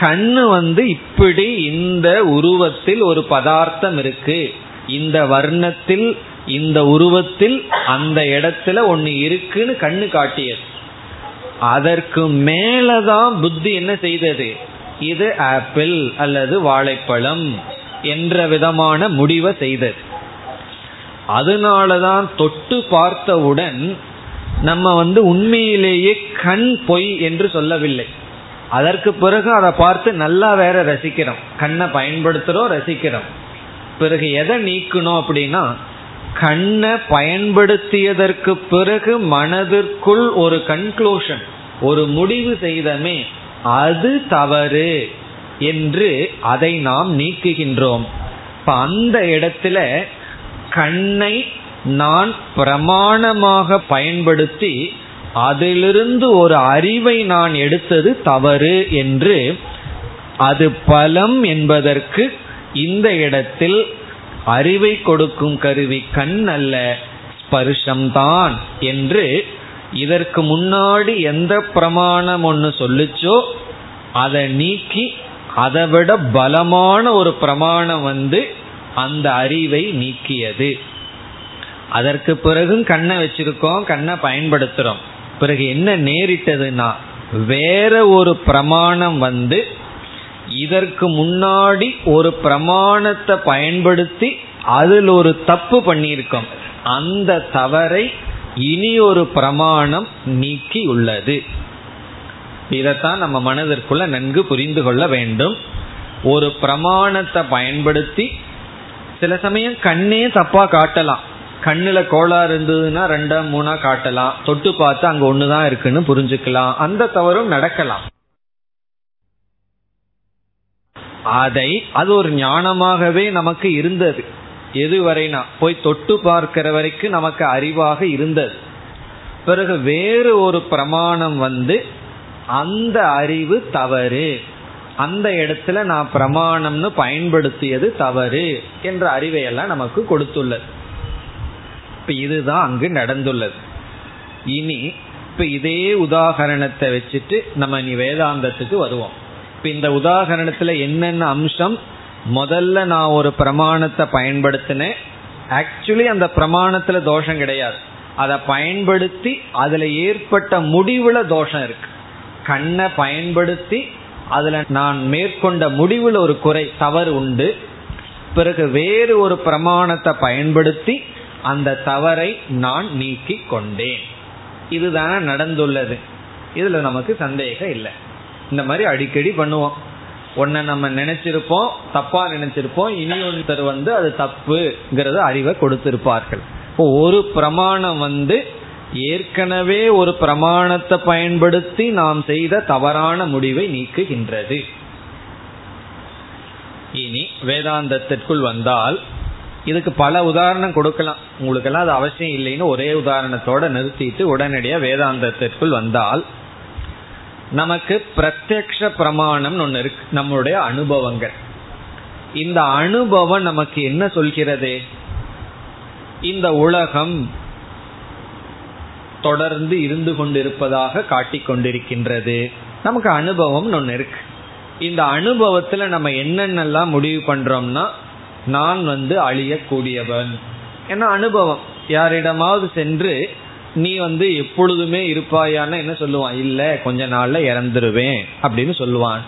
கண்ணு வந்து இப்படி இந்த உருவத்தில் ஒரு பதார்த்தம் இருக்கு. இந்த வர்ணத்தில் இந்த உருவத்தில் அந்த இடத்துல ஒன்னு இருக்குன்னு கண்ணு காட்டியது. அதற்கு மேலதான் புத்தி என்ன செய்தது? இது ஆப்பிள் அல்லது வாழைப்பழம் என்ற விதமான முடிவை செய்தது. அதனாலதான் தொட்டு பார்த்தவுடன் நம்ம வந்து உண்மையிலேயே கண் பொய் என்று சொல்லவில்லை. அதற்கு பிறகு அதை பார்த்து நல்லா வேற ரசிக்கிறோம். கண்ணை பயன்படுத்துறோம் ரசிக்கிறோம். பிறகு எதை நீக்கணும் அப்படின்னா கண்ணை பயன்படுத்தியதற்கு பிறகு மனதிற்குள் ஒரு கன்க்ளூஷன் ஒரு முடிவு செய்தமே அது தவறு என்று அதை நாம் நீக்குகின்றோம். இப்ப அந்த இடத்துல கண்ணை நான் பிரமாணமாக பயன்படுத்தி அதிலிருந்து ஒரு அறிவை நான் எடுத்தது தவறு என்று அது பலம் என்பதற்கு இந்த இடத்தில் அறிவை கொடுக்கும் கருவி கண் அல்ல ஸ்பர்ஷம்தான் என்று இதற்கு முன்னாடி எந்த பிரமாணம் ஒன்று சொல்லுச்சோ அதை நீக்கி அதை விட பலமான ஒரு பிரமாணம் வந்து அந்த அறிவை நீக்கியது. அதற்கு பிறகும் கண்ணை வச்சிருக்கோம் கண்ணை பயன்படுத்துறோம். பிறகு என்ன நேரிட்டதுன்னா வேற ஒரு பிரமாணம் வந்து இதற்கு முன்னாடி ஒரு பிரமாணத்தை பயன்படுத்தி அதில் ஒரு தப்பு பண்ணியிருக்கோம். அந்த தவறை இனி ஒரு பிரமாணம் நீக்கி உள்ளது இதைத்தான் நம்ம மனதிற்குள்ள நன்கு புரிந்து கொள்ள வேண்டும். ஒரு பிரமாணத்தை பயன்படுத்தி சில சமயம் கண்ணே தப்பா காட்டலாம். கண்ணுல கோளாறு இருந்ததுன்னா ரெண்டா மூணா காட்டலாம். தொட்டு பார்த்து அங்க ஒண்ணுதான் இருக்குன்னு புரிஞ்சுக்கலாம். அந்த தவறும் நடக்கலாம். அதை அது ஒரு ஞானமாகவே நமக்கு இருந்தது. எதுவரைனா போய் தொட்டு பார்க்கிற வரைக்கும் நமக்கு அறிவாக இருந்தது. பிறகு வேறு ஒரு பிரமாணம் வந்து அந்த அறிவு தவறு. அந்த இடத்துல நான் பிரமாணம்னு பயன்படுத்தியது தவறு என்ற அறிவையெல்லாம் நமக்கு கொடுத்துள்ளது. இப்ப இதுதான் அங்கு நடந்துள்ளது. இனி இப்ப இதே உதாகரணத்தை வச்சுட்டு நம்ம இனி வேதாந்தத்துக்கு வருவோம். இப்ப இந்த உதாகரணத்துல என்னென்ன அம்சம்? முதல்ல நான் ஒரு பிரமாணத்தை பயன்படுத்தினேன். ஆக்சுவலி அந்த பிரமாணத்துல தோஷம் கிடையாது. அதை பயன்படுத்தி அதுல ஏற்பட்ட முடிவுல தோஷம் இருக்கு. கண்ணை பயன்படுத்தி அதுல நான் மேற்கொண்ட முடிவில் ஒரு குறை தவறு உண்டு. பிறகு வேறு ஒரு பிரமாணத்தை பயன்படுத்தி அந்த தவறை நான் நீக்கி கொண்டேன். இதுதானே நடந்துள்ளது. இதுல நமக்கு சந்தேகம் இல்லை. இந்த மாதிரி அடிக்கடி பண்ணுவோம். ஒன்ன நம்ம நினைச்சிருப்போம் தப்பா நினைச்சிருப்போம் இனி ஒருத்தர் வந்து அது தப்புங்கிறத அறிவை கொடுத்திருப்பார்கள். இப்போ ஒரு பிரமாணம் வந்து ஏற்கனவே ஒரு பிரமாணத்தை பயன்படுத்தி நாம் செய்த தவறான முடிவை நீக்குகின்றது. இனி வேதாந்தத்திற்குள் வந்தால் இதுக்கு பல உதாரணம் கொடுக்கலாம். உங்களுக்கெல்லாம் அது அவசியம் இல்லைன்னு ஒரே உதாரணத்தோட நிறுத்திட்டு உடனடியாக வேதாந்தத்திற்குள் வந்தால் நமக்கு பிரத்யக்ஷ பிரமாணம் ஒன்று இருக்கு. நம்மளுடைய அனுபவங்கள். இந்த அனுபவம் நமக்கு என்ன சொல்கிறது? இந்த உலகம் தொடர்ந்து இருந்து கொண்டிருப்பதாக காட்டிக் கொண்டிருக்கின்றது. நமக்கு அனுபவம் ஒன்று இருக்கு. இந்த அனுபவத்துல நம்ம என்னென்னலாம் முடிவு பண்றோம்னா நான் வந்து அழியக்கூடியவன். ஏன்னா அனுபவம்? யாரிடமாவது சென்று நீ வந்து எப்பொழுதுமே இருப்பாயான்னு என்ன சொல்லுவான்? இல்ல கொஞ்ச நாள்ல இறந்துருவேன் அப்படின்னு சொல்லுவான்.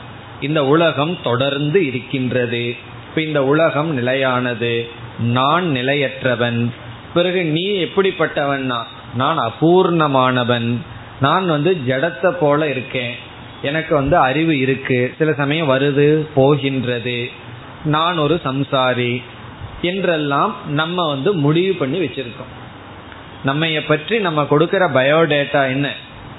இந்த உலகம் தொடர்ந்து இருக்கின்றது. இப்ப இந்த உலகம் நிலையானது. நான் நிலையற்றவன். பிறகு நீ எப்படிப்பட்டவன்னா? நான் அபூர்ணமானவன். நான் வந்து ஜடத்தை போல இருக்கேன். எனக்கு வந்து அறிவு இருக்கு. சில சமயம் வருது போகின்றது. நான் ஒரு சம்சாரி என்றெல்லாம் நம்ம வந்து முடிவு பண்ணி வச்சிருக்கோம். நம்மைய பற்றி நம்ம கொடுக்கிற பயோடேட்டா என்ன?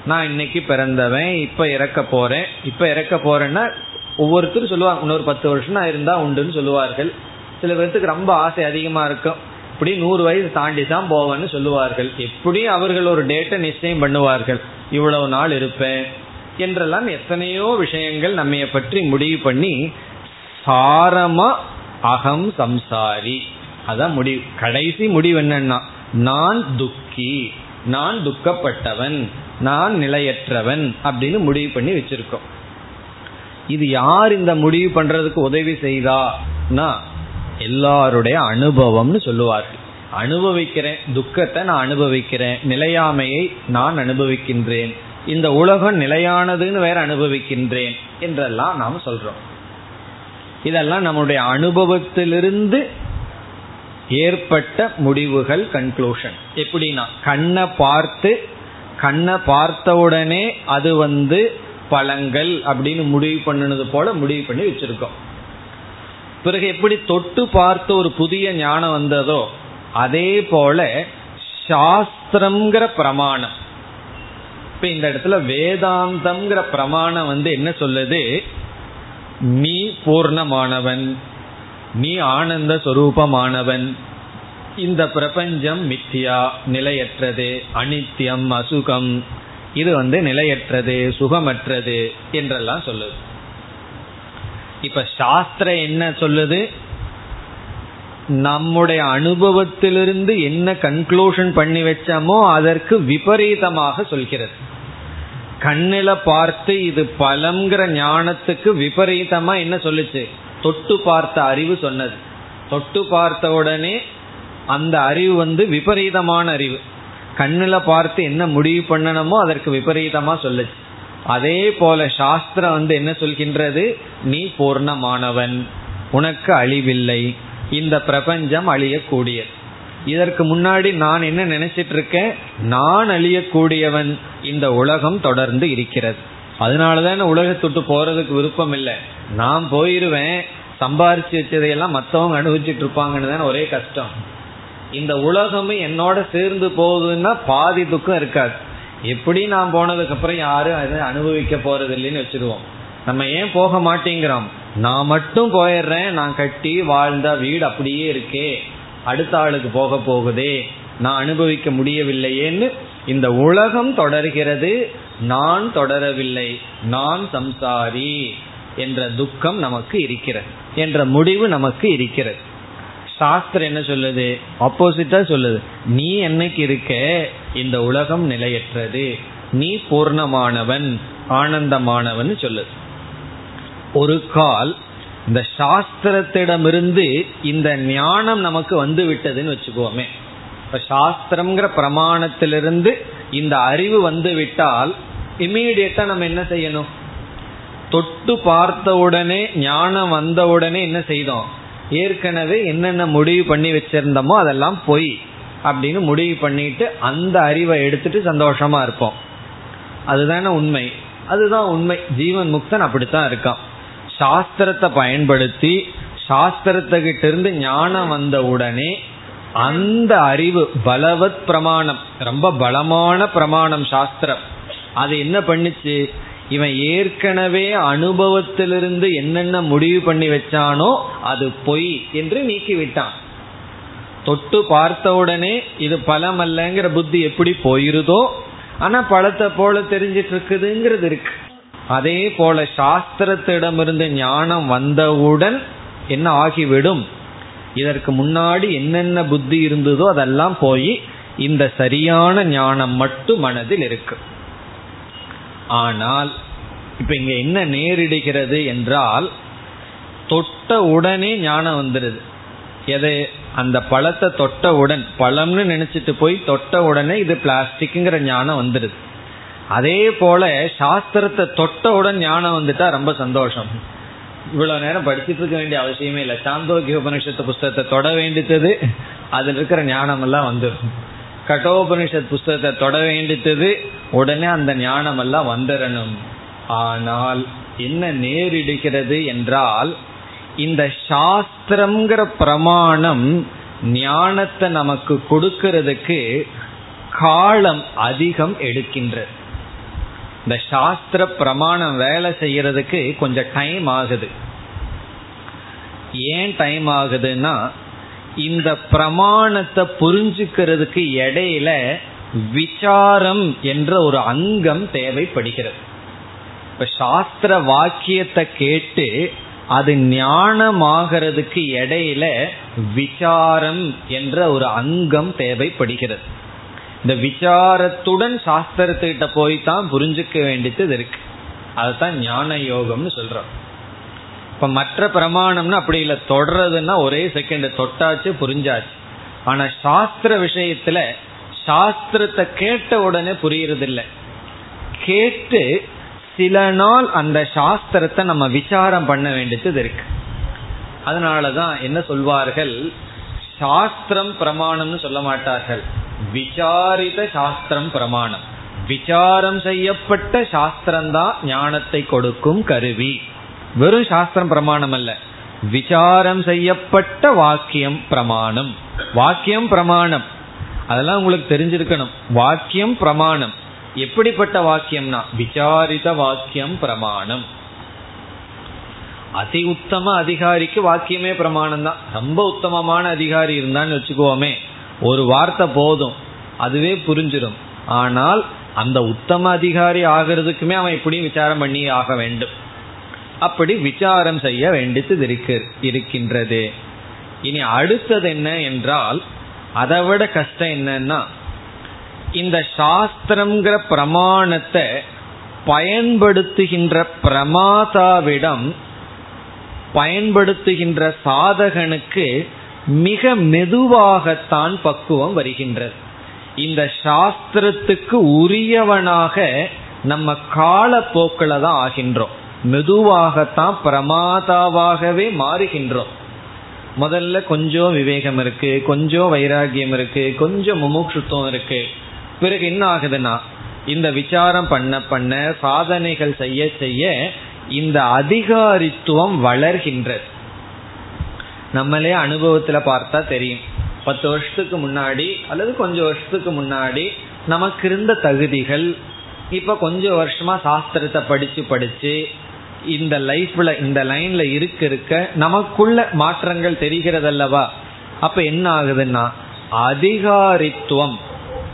நான் இன்னைக்கு பிறந்தவன் இப்ப இறக்க போறேன். இப்ப இறக்க போறேன்னா ஒவ்வொருத்தரும் சொல்லுவாங்க இன்னொரு பத்து வருஷம் நான் இருந்தா உண்டுன்னு சொல்லுவார்கள். சில பேர்த்துக்கு ரொம்ப ஆசை அதிகமா இருக்கும். இப்படி நூறு வயசு தாண்டி தான் போவேன்னு சொல்லுவார்கள். எப்படி அவர்கள் ஒரு டேட்டை நிச்சயம் பண்ணுவார்கள்? இவ்வளவு நாள் இருப்பேன் என்றெல்லாம் எத்தனையோ விஷயங்கள் நம்மைய பற்றி முடிவு பண்ணி சாரமா அகம் சம்சாரி. அதான் முடிவு. கடைசி முடிவு என்னன்னா நான் துக்கி நான் துக்கப்பட்டவன் நான் நிலையற்றவன் அப்படின்னு முடிவு பண்ணி வச்சிருக்கோம். இது யார் இந்த முடிவு பண்றதுக்கு உதவி செய்தானா எல்லாருடைய அனுபவம்னு சொல்லுவார்கள். அனுபவிக்கிறேன் துக்கத்தை நான் அனுபவிக்கிறேன் நிலையாமையை நான் அனுபவிக்கின்றேன் இந்த உலகம் நிலையானதுன்னு வேற அனுபவிக்கின்றேன் என்றெல்லாம் நாம் சொல்றோம். இதெல்லாம் நம்முடைய அனுபவத்திலிருந்து ஏற்பட்ட முடிவுகள் கன்க்ளூஷன் எப்படின்னா? கண்ணை பார்த்து கண்ணை பார்த்தவுடனே அது வந்து பழங்கள் அப்படின்னு முடிவு பண்ணினது போல முடிவு பண்ணி வச்சிருக்கோம். பிறகு எப்படி தொட்டு பார்த்து ஒரு புதிய ஞானம் வந்ததோ அதே போல சாஸ்திரம்ங்கிற பிரமாணம். இப்ப இந்த இடத்துல வேதாந்தம்ங்கிற பிரமாணம் வந்து என்ன சொல்லுது? நீ பூர்ணமானவன். நீ ஆனந்த சொரூபமானவன். இந்த பிரபஞ்சம் மித்தியா நிலையற்றது அனித்தியம் அசுகம். இது வந்து நிலையற்றது சுகமற்றது என்றெல்லாம் சொல்லுது. இப்ப சாஸ்திரம் என்ன சொல்லுது? நம்முடைய அனுபவத்திலிருந்து என்ன கன்க்ளூஷன் பண்ணி வச்சோமோ அதற்கு விபரீதமாக சொல்கிறது. கண்ணில பார்த்து இது பலம்ங்கிற ஞானத்துக்கு விபரீதமா என்ன சொல்லுச்சு? தொட்டு பார்த்த அறிவு சொன்னது. தொட்டு பார்த்த உடனே அந்த அறிவு வந்து விபரீதமான அறிவு. கண்ணில் பார்த்து என்ன முடிவு பண்ணணுமோ அதற்கு விபரீதமா சொல்லுச்சு அதே போல சாஸ்திரம் வந்து என்ன சொல்கின்றது? நீ பூர்ணமானவன். உனக்கு அழிவில்லை. இந்த பிரபஞ்சம் அழியக்கூடியது. இதற்கு முன்னாடி நான் என்ன நினைச்சிட்டு இருக்கேன்? நான் அழியக்கூடியவன். இந்த உலகம் தொடர்ந்து இருக்கிறது. அதனாலதான் உலகத்துட்டு போறதுக்கு விருப்பம் இல்லை. நான் போயிருவேன் சம்பாரிச்சு வச்சதையெல்லாம் மற்றவங்க அனுபவிச்சுட்டு இருப்பாங்கன்னு ஒரே கஷ்டம். இந்த உலகமும் என்னோட சேர்ந்து போகுதுன்னா பாதி துக்கம் இருக்காது. எப்படி நான் போனதுக்கு அப்புறம் யாரும் அதை அனுபவிக்க போறது இல்லைன்னு வச்சிருவோம். நம்ம ஏன் போக மாட்டேங்கிறோம்? நான் மட்டும் போயிடுறேன் நான் கட்டி வாழ்ந்த வீடு அப்படியே இருக்கே. அடுத்த ஆளுக்கு போக போகுதே. நான் அனுபவிக்க முடியவில்லையேன்னு இந்த உலகம் தொடர்கிறது. நான் தொடரவில்லை நான் சம்சாரி என்ற துக்கம் நமக்கு இருக்கிறது என்ற முடிவு நமக்கு இருக்கிறது. சாஸ்திரம் என்ன சொல்லுது? ஆப்போசிட்டா சொல்லுது. நீ என்னைக்கு இருக்க? இந்த உலகம் நிலையற்றது. நீ பூர்ணமானவன் ஆனந்தமானவன் சொல்லுது. ஒரு கால் இந்த சாஸ்திரத்திடமிருந்து இந்த ஞானம் நமக்கு வந்து விட்டதுன்னு வச்சுக்கோமே. இப்ப சாஸ்திரம்ங்கிற பிரமாணத்திலிருந்து இந்த அறிவு வந்து விட்டால் இம்மீடியட்டா நம்ம என்ன செய்யணும்? தொட்டு பார்த்த உடனே ஞானம் வந்த உடனே என்ன செய்தோம்? ஏற்கனவே என்னென்ன முடிவு பண்ணி வச்சிருந்தோமோ அதெல்லாம் பொய் அப்படின்னு முடிவு பண்ணிட்டு அந்த அறிவை எடுத்துட்டு சந்தோஷமா இருப்போம். அதுதானே உண்மை. அதுதான் உண்மை. ஜீவன் முக்தன் அப்படித்தான் இருக்கான். சாஸ்திரத்தை பயன்படுத்தி சாஸ்திரத்துக்கிட்ட இருந்து ஞானம் வந்த உடனே அந்த அறிவு பலவத் பிரமாணம். ரொம்ப பலமான பிரமாணம் சாஸ்திரம். அது என்ன பண்ணுச்சு? இவன் ஏற்கனவே அனுபவத்திலிருந்து என்னென்ன முடிவு பண்ணி வச்சானோ அது பொய் என்று நீக்கி விட்டான் தொட்டு பார்த்தவுடனே இது பலம் அல்லங்கிற புத்தி எப்படி போயிருதோ ஆனா பழத்தை போல தெரிஞ்சிட்டு இருக்குதுங்கிறது இருக்கு. அதே போல சாஸ்திரத்திடமிருந்து ஞானம் வந்தவுடன் என்ன ஆகிவிடும்? இதற்கு முன்னாடி என்னென்ன புத்தி இருந்ததோ அதெல்லாம் போய் இந்த சரியான ஞானம் மட்டும் மனதில் இருக்கு. ஆனால் இப்ப இங்க என்ன நேரிடுகிறது என்றால் தொட்ட உடனே ஞானம் வந்துடுது. எது? அந்த பழத்தை தொட்ட உடன் பழம்னு நினைச்சிட்டு போய் தொட்ட உடனே இது பிளாஸ்டிக்ங்கிற ஞானம் வந்துடுது. அதே போல சாஸ்திரத்தை தொட்டவுடன் ஞானம் வந்துட்டா ரொம்ப சந்தோஷம். இவ்வளவு நேரம் படிச்சுட்டு இருக்க வேண்டிய அவசியமே இல்லை. சாந்தோக்கிய உபனிஷத்து புஸ்தகத்தை தொட வேண்டித்தது அதில் இருக்கிற ஞானம் எல்லாம் வந்துடும் கட்டோபனிஷத் புஸ்தகத்தை தொட வேண்டித்தது. உடனே அந்த ஞானம் எல்லாம் வந்துடணும் ஆனால் என்ன நேரிடுகிறது என்றால் இந்த சாஸ்திரம்ங்கிற பிரமாணம் ஞானத்தை நமக்கு கொடுக்கிறதுக்கு காலம் அதிகம் எடுக்கின்றது. இந்த சாஸ்திர பிரமாணம் வேலை செய்யறதுக்கு கொஞ்சம் டைம் ஆகுது. ஏன் டைம் ஆகுதுன்னா இந்த பிரமாணத்தை புரிஞ்சுக்கிறதுக்கு இடையில விசாரம் என்ற ஒரு அங்கம் தேவைப்படுகிறது. இப்ப சாஸ்திர வாக்கியத்தை கேட்டு அது ஞானமாகிறதுக்கு இடையில விசாரம் என்ற ஒரு அங்கம் தேவைப்படுகிறது. இந்த விசாரத்துடன் சாஸ்திரத்துக்கிட்ட போய் தான் புரிஞ்சுக்க வேண்டியது இருக்கு. அதுதான் ஞான யோகம்னு சொல்றோம். இப்ப மற்ற பிரமாணம்னா அப்படி இல்லை. தொடர்றதுன்னா ஒரே செகண்ட் தொட்டாச்சு புரிஞ்சாச்சு. ஆனா சாஸ்திர விஷயத்துல சாஸ்திரத்தை கேட்ட உடனே புரியறதில்லை. கேட்டு சில நாள் அந்த சாஸ்திரத்தை நம்ம விசாரம் பண்ண வேண்டியது இருக்கு. அதனாலதான் என்ன சொல்வார்கள்? சாஸ்திரம் பிரமாணம்னு சொல்ல மாட்டார்கள். விசாரித சாஸ்திரம் பிரமாணம். விசாரம் செய்யப்பட்ட சாஸ்திரம்தான் ஞானத்தை கொடுக்கும் கருவி. வெறும் சாஸ்திரம் பிரமாணம் அல்ல விசாரம் செய்யப்பட்ட வாக்கியம் பிரமாணம். வாக்கியம் பிரமாணம். அதெல்லாம் உங்களுக்கு தெரிஞ்சிருக்கணும். வாக்கியம் பிரமாணம். எப்படிப்பட்ட வாக்கியம்னா விசாரித வாக்கியம் பிரமாணம். அதி உத்தம அதிகாரிக்கு வாக்கியமே பிரமாணம் தான் ரொம்ப உத்தமமான அதிகாரி இருந்தான்னு வச்சுக்கோமே. ஒரு வார்த்தை போதும். அதுவே புரிஞ்சிடும் ஆனால் அந்த உத்தம அதிகாரி ஆகிறதுக்குமே அவன் எப்படியும் விசாரம் பண்ணி ஆக வேண்டும். அப்படி விசாரம் செய்ய வேண்டியது இருக்கு இருக்கின்றது. இனி அடுத்தது என்ன என்றால் அதை விட கஷ்டம் என்னன்னா இந்த சாஸ்திரம்ங்கிற பிரமாணத்தை பயன்படுத்துகின்ற பிரமாதாவிடம் பயன்படுத்துகின்ற சாதகனுக்கு மிக மெதுவாகத்தான் பக்குவம் வருகின்றது. இந்த சாஸ்திரத்துக்கு உரியவனாக நம்ம காலப்போக்கில் தான் ஆகின்றோம். மெதுவாகத்தான் பிரமாதாவாகவே மாறுகின்றோம். முதல்ல கொஞ்சம் விவேகம் இருக்கு கொஞ்சம் வைராகியம் இருக்கு கொஞ்சம் முமுட்சுத்துவம் இருக்கு. பிறகு என்ன ஆகுதுன்னா இந்த விசாரம் பண்ண பண்ண சாதனைகள் செய்ய செய்ய இந்த அதிகாரித்துவம் வளர்கின்றது. நம்மளே அனுபவத்துல பார்த்தா தெரியும். பத்து வருஷத்துக்கு முன்னாடி அல்லது கொஞ்சம் வருஷத்துக்கு முன்னாடி நமக்கு இருந்த தகுதிகள் இப்ப கொஞ்சம் வருஷமா சாஸ்திரத்தை படிச்சு படிச்சு இந்த லைஃப்ல இந்த லைன்ல இருக்க இருக்க நமக்குள்ள மாற்றங்கள் தெரிகிறதல்லவா? அப்ப என்ன ஆகுதுன்னா அதிகாரித்துவம்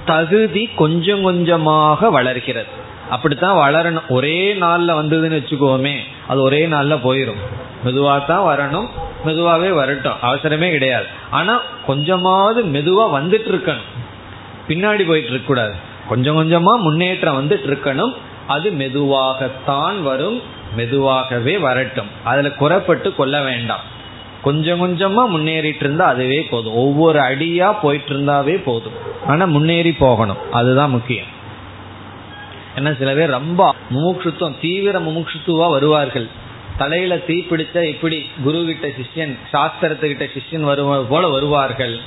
தகுதி கொஞ்சம் கொஞ்சமாக வளர்கிறது. அப்படித்தான் வளரணும். ஒரே நாள்ல வந்ததுன்னு வச்சுக்கோமே அது ஒரே நாள்ல போயிடும் மெதுவாக தான் வரணும். மெதுவாகவே வரட்டும். அவசரமே கிடையாது. ஆனா கொஞ்சமாவது மெதுவா வந்துட்டு இருக்கணும் பின்னாடி போயிட்டு இருக்க கூடாது கொஞ்சம் கொஞ்சமா முன்னேற்றம் வந்துட்டு இருக்கணும் அது மெதுவாகத்தான் வரும். மெதுவாகவே வரட்டும். அதுல குறப்பட்டு கொள்ள வேண்டாம். கொஞ்சம் கொஞ்சமா முன்னேறிட்டு இருந்தா அதுவே போதும். ஒவ்வொரு அடியா போயிட்டு இருந்தாவே போதும். ஆனா முன்னேறி போகணும். அதுதான் முக்கியம். ஏன்னா சில பேர் ரொம்ப முமுட்சுத்துவம் தீவிர முமுட்சுத்துவா வருவார்கள். தலையில தீ பிடிச்சா இப்படி குரு கிட்ட சிஷ்யன் சாஸ்திரத்துக்கிட்ட சிஷ்யன் வருவது போல வருவார்கள்.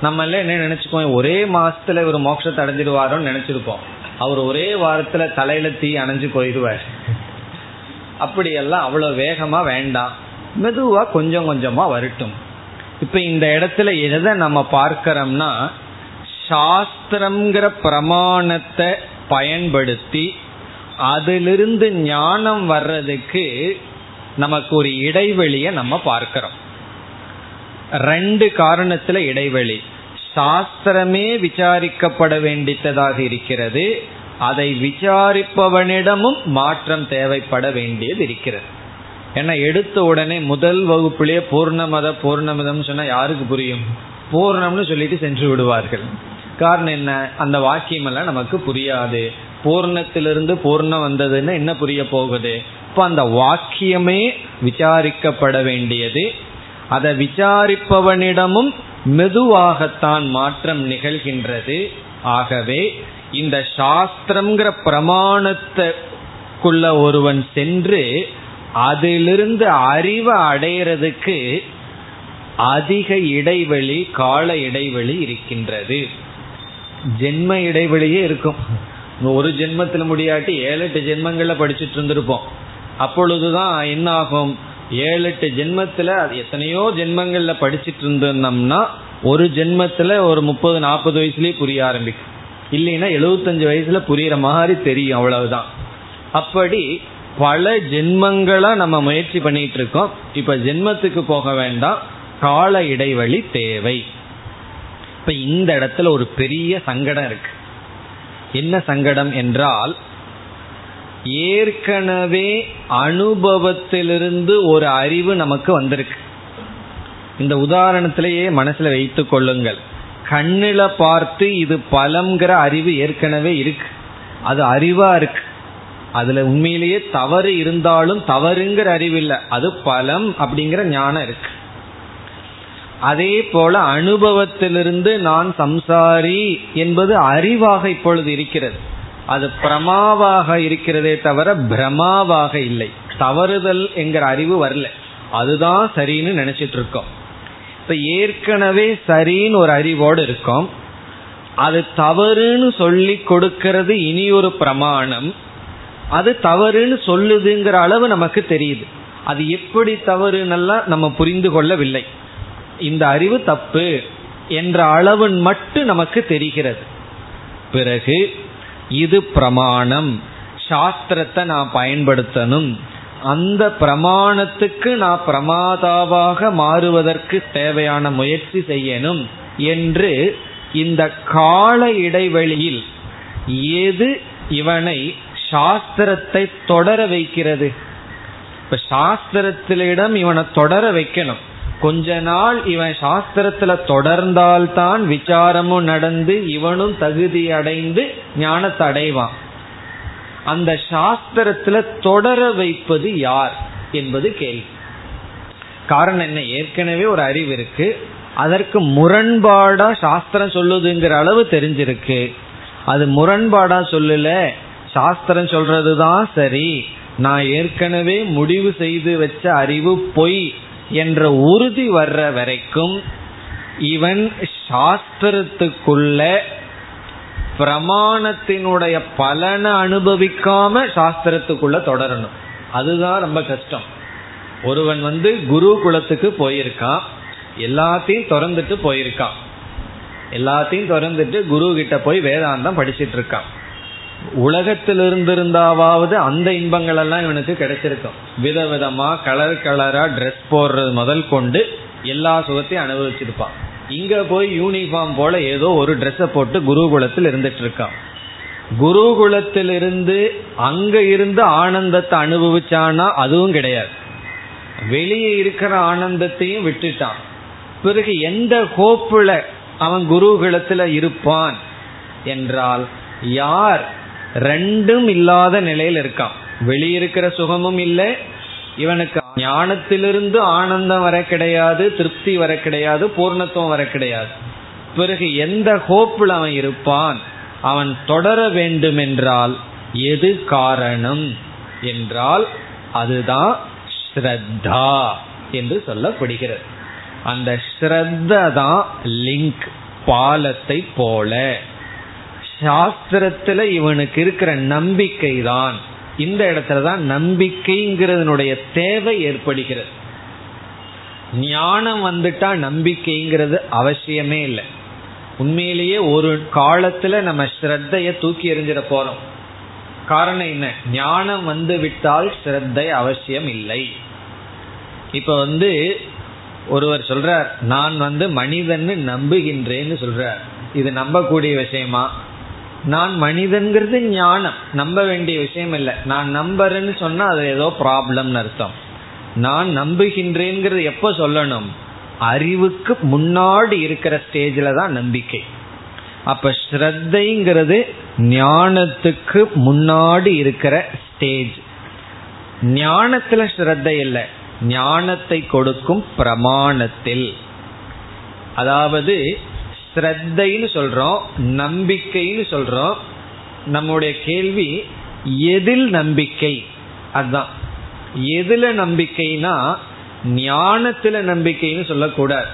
நம்ம எல்லாம் என்ன நினைச்சுக்கோம் ஒரே மாசத்துல இவர் மோட்சத்தை அடைஞ்சிடுவாரோன்னு நினைச்சிருப்போம். அவர் ஒரே வாரத்துல தலையில தீ அணைஞ்சு போயிடுவார். அப்படியெல்லாம் அவ்வளவு வேகமா வேண்டாம். மெதுவா கொஞ்சம் கொஞ்சமா வரட்டும். இப்ப இந்த இடத்துல எதை நம்ம பார்க்கிறோம்னா சாஸ்திரம்ங்கிற பிரமாணத்தை பயன்படுத்தி அதிலிருந்து ஞானம் வர்றதுக்கு நமக்கு ஒரு இடைவெளியை நம்ம பார்க்கிறோம். ரெண்டு காரணத்துல இடைவெளி. சாஸ்திரமே விசாரிக்கப்பட வேண்டியதாக இருக்கிறது. அதை விசாரிப்பவனிடமும் மாற்றம் தேவைப்பட வேண்டியது இருக்கிறது. ஏன்னா எடுத்த உடனே முதல் வகுப்பிலே பூர்ணமத பூர்ணமதம் சொன்னா யாருக்கு புரியும்? பூர்ணம்னு சொல்லிட்டு சென்று விடுவார்கள். காரணம் என்ன? அந்த வாக்கியம் எல்லாம் நமக்கு புரியாது. பூர்ணத்திலிருந்து பூர்ணம் வந்ததுன்னு என்ன புரிய போகுது? இப்போ அந்த வாக்கியமே விசாரிக்கப்பட வேண்டியது. அதை விசாரிப்பவனிடமும் மெதுவாகத்தான் மாற்றம் நிகழ்கின்றது. ஆகவே இந்த சாஸ்திரம்ங்கிற பிரமாணத்துக்குள்ள ஒருவன் சென்று அதிலிருந்து அறிவை அடையிறதுக்கு அதிக இடைவெளி கால இடைவெளி இருக்கின்றது. ஜென்ம இடைவெளியே இருக்கும். ஒரு ஜென்மத்தில் முடியாட்டி ஏழு எட்டு ஜென்மங்களில் படிச்சுட்டு இருந்திருப்போம். அப்பொழுதுதான் என்ன ஆகும் ஏழு எட்டு அது எத்தனையோ ஜென்மங்களில் படிச்சுட்டு இருந்தோம்னா ஒரு ஜென்மத்தில் ஒரு முப்பது நாற்பது வயசுலேயே புரிய ஆரம்பிக்கும். இல்லைன்னா எழுபத்தஞ்சு வயசுல புரியுற மாதிரி தெரியும் அவ்வளவுதான். அப்படி பல ஜென்மங்களா நம்ம முயற்சி பண்ணிட்டு இருக்கோம். இப்ப ஜென்மத்துக்கு போக வேண்டாம். கால இடைவெளி தேவை. இப்ப இந்த இடத்துல ஒரு பெரிய சங்கடம் இருக்கு. என்ன சங்கடம் என்றால் ஏற்கனவே அனுபவத்திலிருந்து ஒரு அறிவு நமக்கு வந்திருக்கு. இந்த உதாரணத்திலேயே மனசுல வைத்துக் கொள்ளுங்கள். கண்ணில பார்த்து இது பலம்ங்கிற அறிவு ஏற்கனவே இருக்கு. அது அறிவா இருக்கு. அதுல உண்மையிலேயே தவறு இருந்தாலும் தவறுங்கிற அறிவு இல்லை. அது பலம் அப்படிங்கிற ஞானம் இருக்கு. அதே போல அனுபவத்திலிருந்து நான் சம்சாரி என்பது அறிவாக இப்பொழுது இருக்கிறது. அது பிரமாவாக இருக்கிறதே தவிர பிரமாவாக இல்லை. தவறுதல் என்கிற அறிவு வரல. அதுதான் சரின்னு நினைச்சிட்டு இருக்கோம். இப்ப ஏற்கனவே சரின்னு ஒரு அறிவோடு இருக்கோம். அது தவறுன்னு சொல்லி கொடுக்கிறது இனி ஒரு பிரமாணம். அது தவறுன்னு சொல்லுதுங்கிற அளவு நமக்கு தெரியுது. அது எப்படி தவறுன்னெல்லாம் நம்ம புரிந்து கொள்ளவில்லை. இந்த அறிவு தப்பு என்ற அளவு மட்டும் நமக்கு தெரிகிறது. பிறகு இது பிரமாணம். சாஸ்திரத்தை நான் பயன்படுத்தணும். அந்த பிரமாணத்துக்கு நான் பிரமாதாவாக மாறுவதற்கு தேவையான முயற்சி செய்யணும் என்று இந்த கால இடைவெளியில் எது இவனை சாஸ்திரத்தை தொடர வைக்கிறது? இப்ப சாஸ்திரத்திலிடம் இவனை தொடர வைக்கணும். கொஞ்ச நாள் இவன் சாஸ்திரத்துல தொடர்ந்தால்தான் விசாரமும் நடந்து இவனும் தகுதி அடைந்து ஞானத்தை அடைவான். அந்த சாஸ்திரத்துல தொடர வைப்பது யார் என்பது கேள்வி. காரணம் என்ன? ஏற்கனவே ஒரு அறிவு இருக்கு. அதற்கு முரண்பாடா சாஸ்திரம் சொல்லுதுங்கிற அளவு தெரிஞ்சிருக்கு. அது முரண்பாடா சொல்லல. சாஸ்திரம் சொல்றதுதான் சரி. நான் ஏற்கனவே முடிவு செய்து வச்ச அறிவு பொய் என்ற உறுதி வர்ற வரைக்கும் இவன் சாஸ்திரத்துக்குள்ள பிரமாணத்தினுடைய பலனை அனுபவிக்காம சாஸ்திரத்துக்குள்ள தொடரணும். அதுதான் ரொம்ப கஷ்டம். ஒருவன் வந்து குரு குலத்துக்கு போயிருக்கான். எல்லாத்தையும் திறந்துட்டு போயிருக்கான். எல்லாத்தையும் திறந்துட்டு குரு கிட்ட போய் வேதாந்தம் படிச்சிட்டு இருக்கான். உலகத்தில் இருந்திருந்தாவது அந்த இன்பங்கள் எல்லாம் இவனுக்கு கிடைச்சிருக்கும். விதவிதமா கலர் கலரா ட்ரெஸ் போடுறது முதல் கொண்டு எல்லா சுகத்தையும் அனுபவிச்சிருப்பான். இங்க போய் யூனிஃபார்ம் போல ஏதோ ஒரு ட்ரெஸ்ஸை போட்டு குருகுலத்தில் இருந்துட்டு இருக்கான். குருகுலத்தில் இருந்து அங்க இருந்து ஆனந்தத்தை அனுபவிச்சானா அதுவும் கிடையாது. வெளியே இருக்கிற ஆனந்தத்தையும் விட்டுட்டான். பிறகு எந்த கோப்புல அவன் குருகுலத்துல இருப்பான் என்றால் யார் ரெண்டும் இல்லாத நிலையில் இருக்கான். வெளியிருக்கிற சுகமும் இல்லை இவனுக்கு ஞானத்திலிருந்து ஆனந்தம் வர கிடையாது திருப்தி வர கிடையாது பூர்ணத்துவம் வர கிடையாது. பிறகு எந்த ஹோப்பில் அவன் இருப்பான்? அவன் தொடர வேண்டும் என்றால் எது காரணம்? என்றால் அதுதான் ஸ்ரத்தா என்று சொல்லப்படுகிறது. அந்த ஸ்ரத்த தான் லிங்க் பாலத்தை போல. சாஸ்திரத்துல இவனுக்கு இருக்கிற நம்பிக்கை தான் இந்த இடத்துல தான் நம்பிக்கைங்கிறதுனுடைய தேவை ஏற்படுகிறது. ஞானம் வந்துட்டா நம்பிக்கைங்கிறது அவசியமே இல்லை. உண்மையிலேயே ஒரு காலத்துல நம்ம ஸ்ரத்தைய தூக்கி எறிஞ்சிட போறோம். காரணம் என்ன? ஞானம் வந்து விட்டால் ஸ்ரத்தை அவசியம் இல்லை. இப்ப வந்து ஒருவர் சொல்றார் நான் வந்து மனிதன்னு நம்புகின்றேன்னு சொல்றார். இது நம்பக்கூடிய விஷயமா? நான் மனிதன்கிறது ஞானம். நம்ப வேண்டிய விஷயம் இல்லை நான் நம்புறேன்னு சொன்னா அது ஏதோ ப்ராப்ளம்னு அர்த்தம். நான் நம்புகின்றேங்கிறது எப்போ சொல்லணும்? அறிவுக்கு முன்னாடி இருக்கிற ஸ்டேஜில் தான் நம்பிக்கை. அப்ப ஸ்ரத்தைங்கிறது ஞானத்துக்கு முன்னாடி இருக்கிற ஸ்டேஜ். ஞானத்துல ஸ்ரத்தை இல்லை. ஞானத்தை கொடுக்கும் பிரமாணத்தில். அதாவது ஸ்ரத்தைன்னு சொல்றோம் நம்பிக்கைன்னு சொல்றோம். நம்முடைய கேள்வி எதில் நம்பிக்கை? அதுதான். எதுல நம்பிக்கைனா ஞானத்துல நம்பிக்கைன்னு சொல்லக்கூடாது.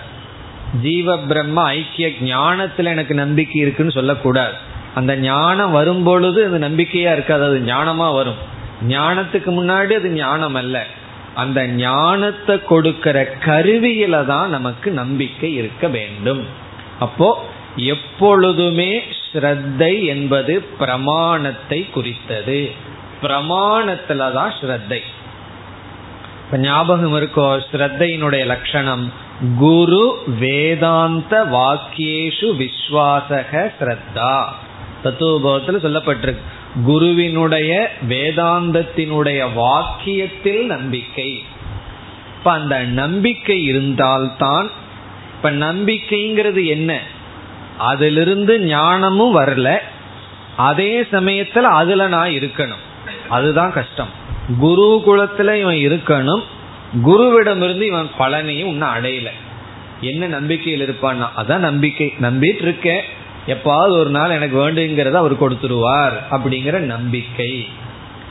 ஜீவ பிரம்ம ஐக்கிய ஞானத்துல எனக்கு நம்பிக்கை இருக்குன்னு சொல்லக்கூடாது. அந்த ஞானம் வரும் பொழுது அது நம்பிக்கையா இருக்காது அது ஞானமா வரும். ஞானத்துக்கு முன்னாடி அது ஞானம் அல்ல. அந்த ஞானத்தை கொடுக்கிற கருவியில தான் நமக்கு நம்பிக்கை இருக்க வேண்டும். அப்போ எப்பொழுதுமே ஸ்ரத்தை என்பது பிரமாணத்தை குறித்தது. பிரமாணத்துல தான் ஸ்ரத்தை. இப்ப ஞாபகம் இருக்கோ? ஸ்ரத்தையினுடைய லட்சணம் குரு வேதாந்த வாக்கியேஷு விஸ்வாசக ஸ்ரத்தா. தத்துவபோதத்தில் சொல்லப்பட்டிருக்கு. குருவினுடைய வேதாந்தத்தினுடைய வாக்கியத்தில் நம்பிக்கை. இப்ப அந்த நம்பிக்கை இருந்தால்தான் இப்ப நம்பிக்கைங்கிறது என்ன? அதிலிருந்து ஞானமும் வரல. அதே சமயத்துல அதுல நான் இருக்கணும். அதுதான் கஷ்டம். குரு குலத்துல இவன் இருக்கணும். குருவிடமிருந்து இவன் பலனையும் இன்னும் அடையல. என்ன நம்பிக்கையில் இருப்பான்னா அதான் நம்பிக்கை. நம்பிட்டு இருக்கேன் எப்பாவது ஒரு நாள் எனக்கு வேண்டுங்கிறத அவர் கொடுத்துருவார் அப்படிங்கிற நம்பிக்கை.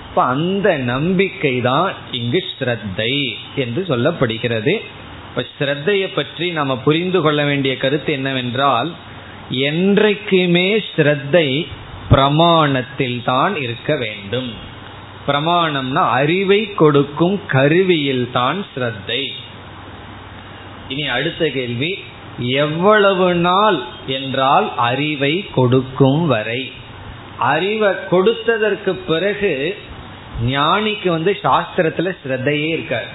இப்ப அந்த நம்பிக்கை தான் இங்கு ஸ்ரத்தை என்று சொல்லப்படுகிறது. இப்ப ஸ்ரத்தையை பற்றி நாம புரிந்து கொள்ள வேண்டிய கருத்து என்னவென்றால் என்றைக்குமே ஸ்ரத்தை பிரமாணத்தில் தான் இருக்க வேண்டும். பிரமாணம்னா அறிவை கொடுக்கும் கருவியில் தான் ஸ்ரத்தை. இனி அடுத்த கேள்வி எவ்வளவு நாள் என்றால் அறிவை கொடுக்கும் வரை. அறிவை கொடுத்ததற்கு பிறகு ஞானிக்கு வந்து சாஸ்திரத்துல ஸ்ரத்தையே இருக்காது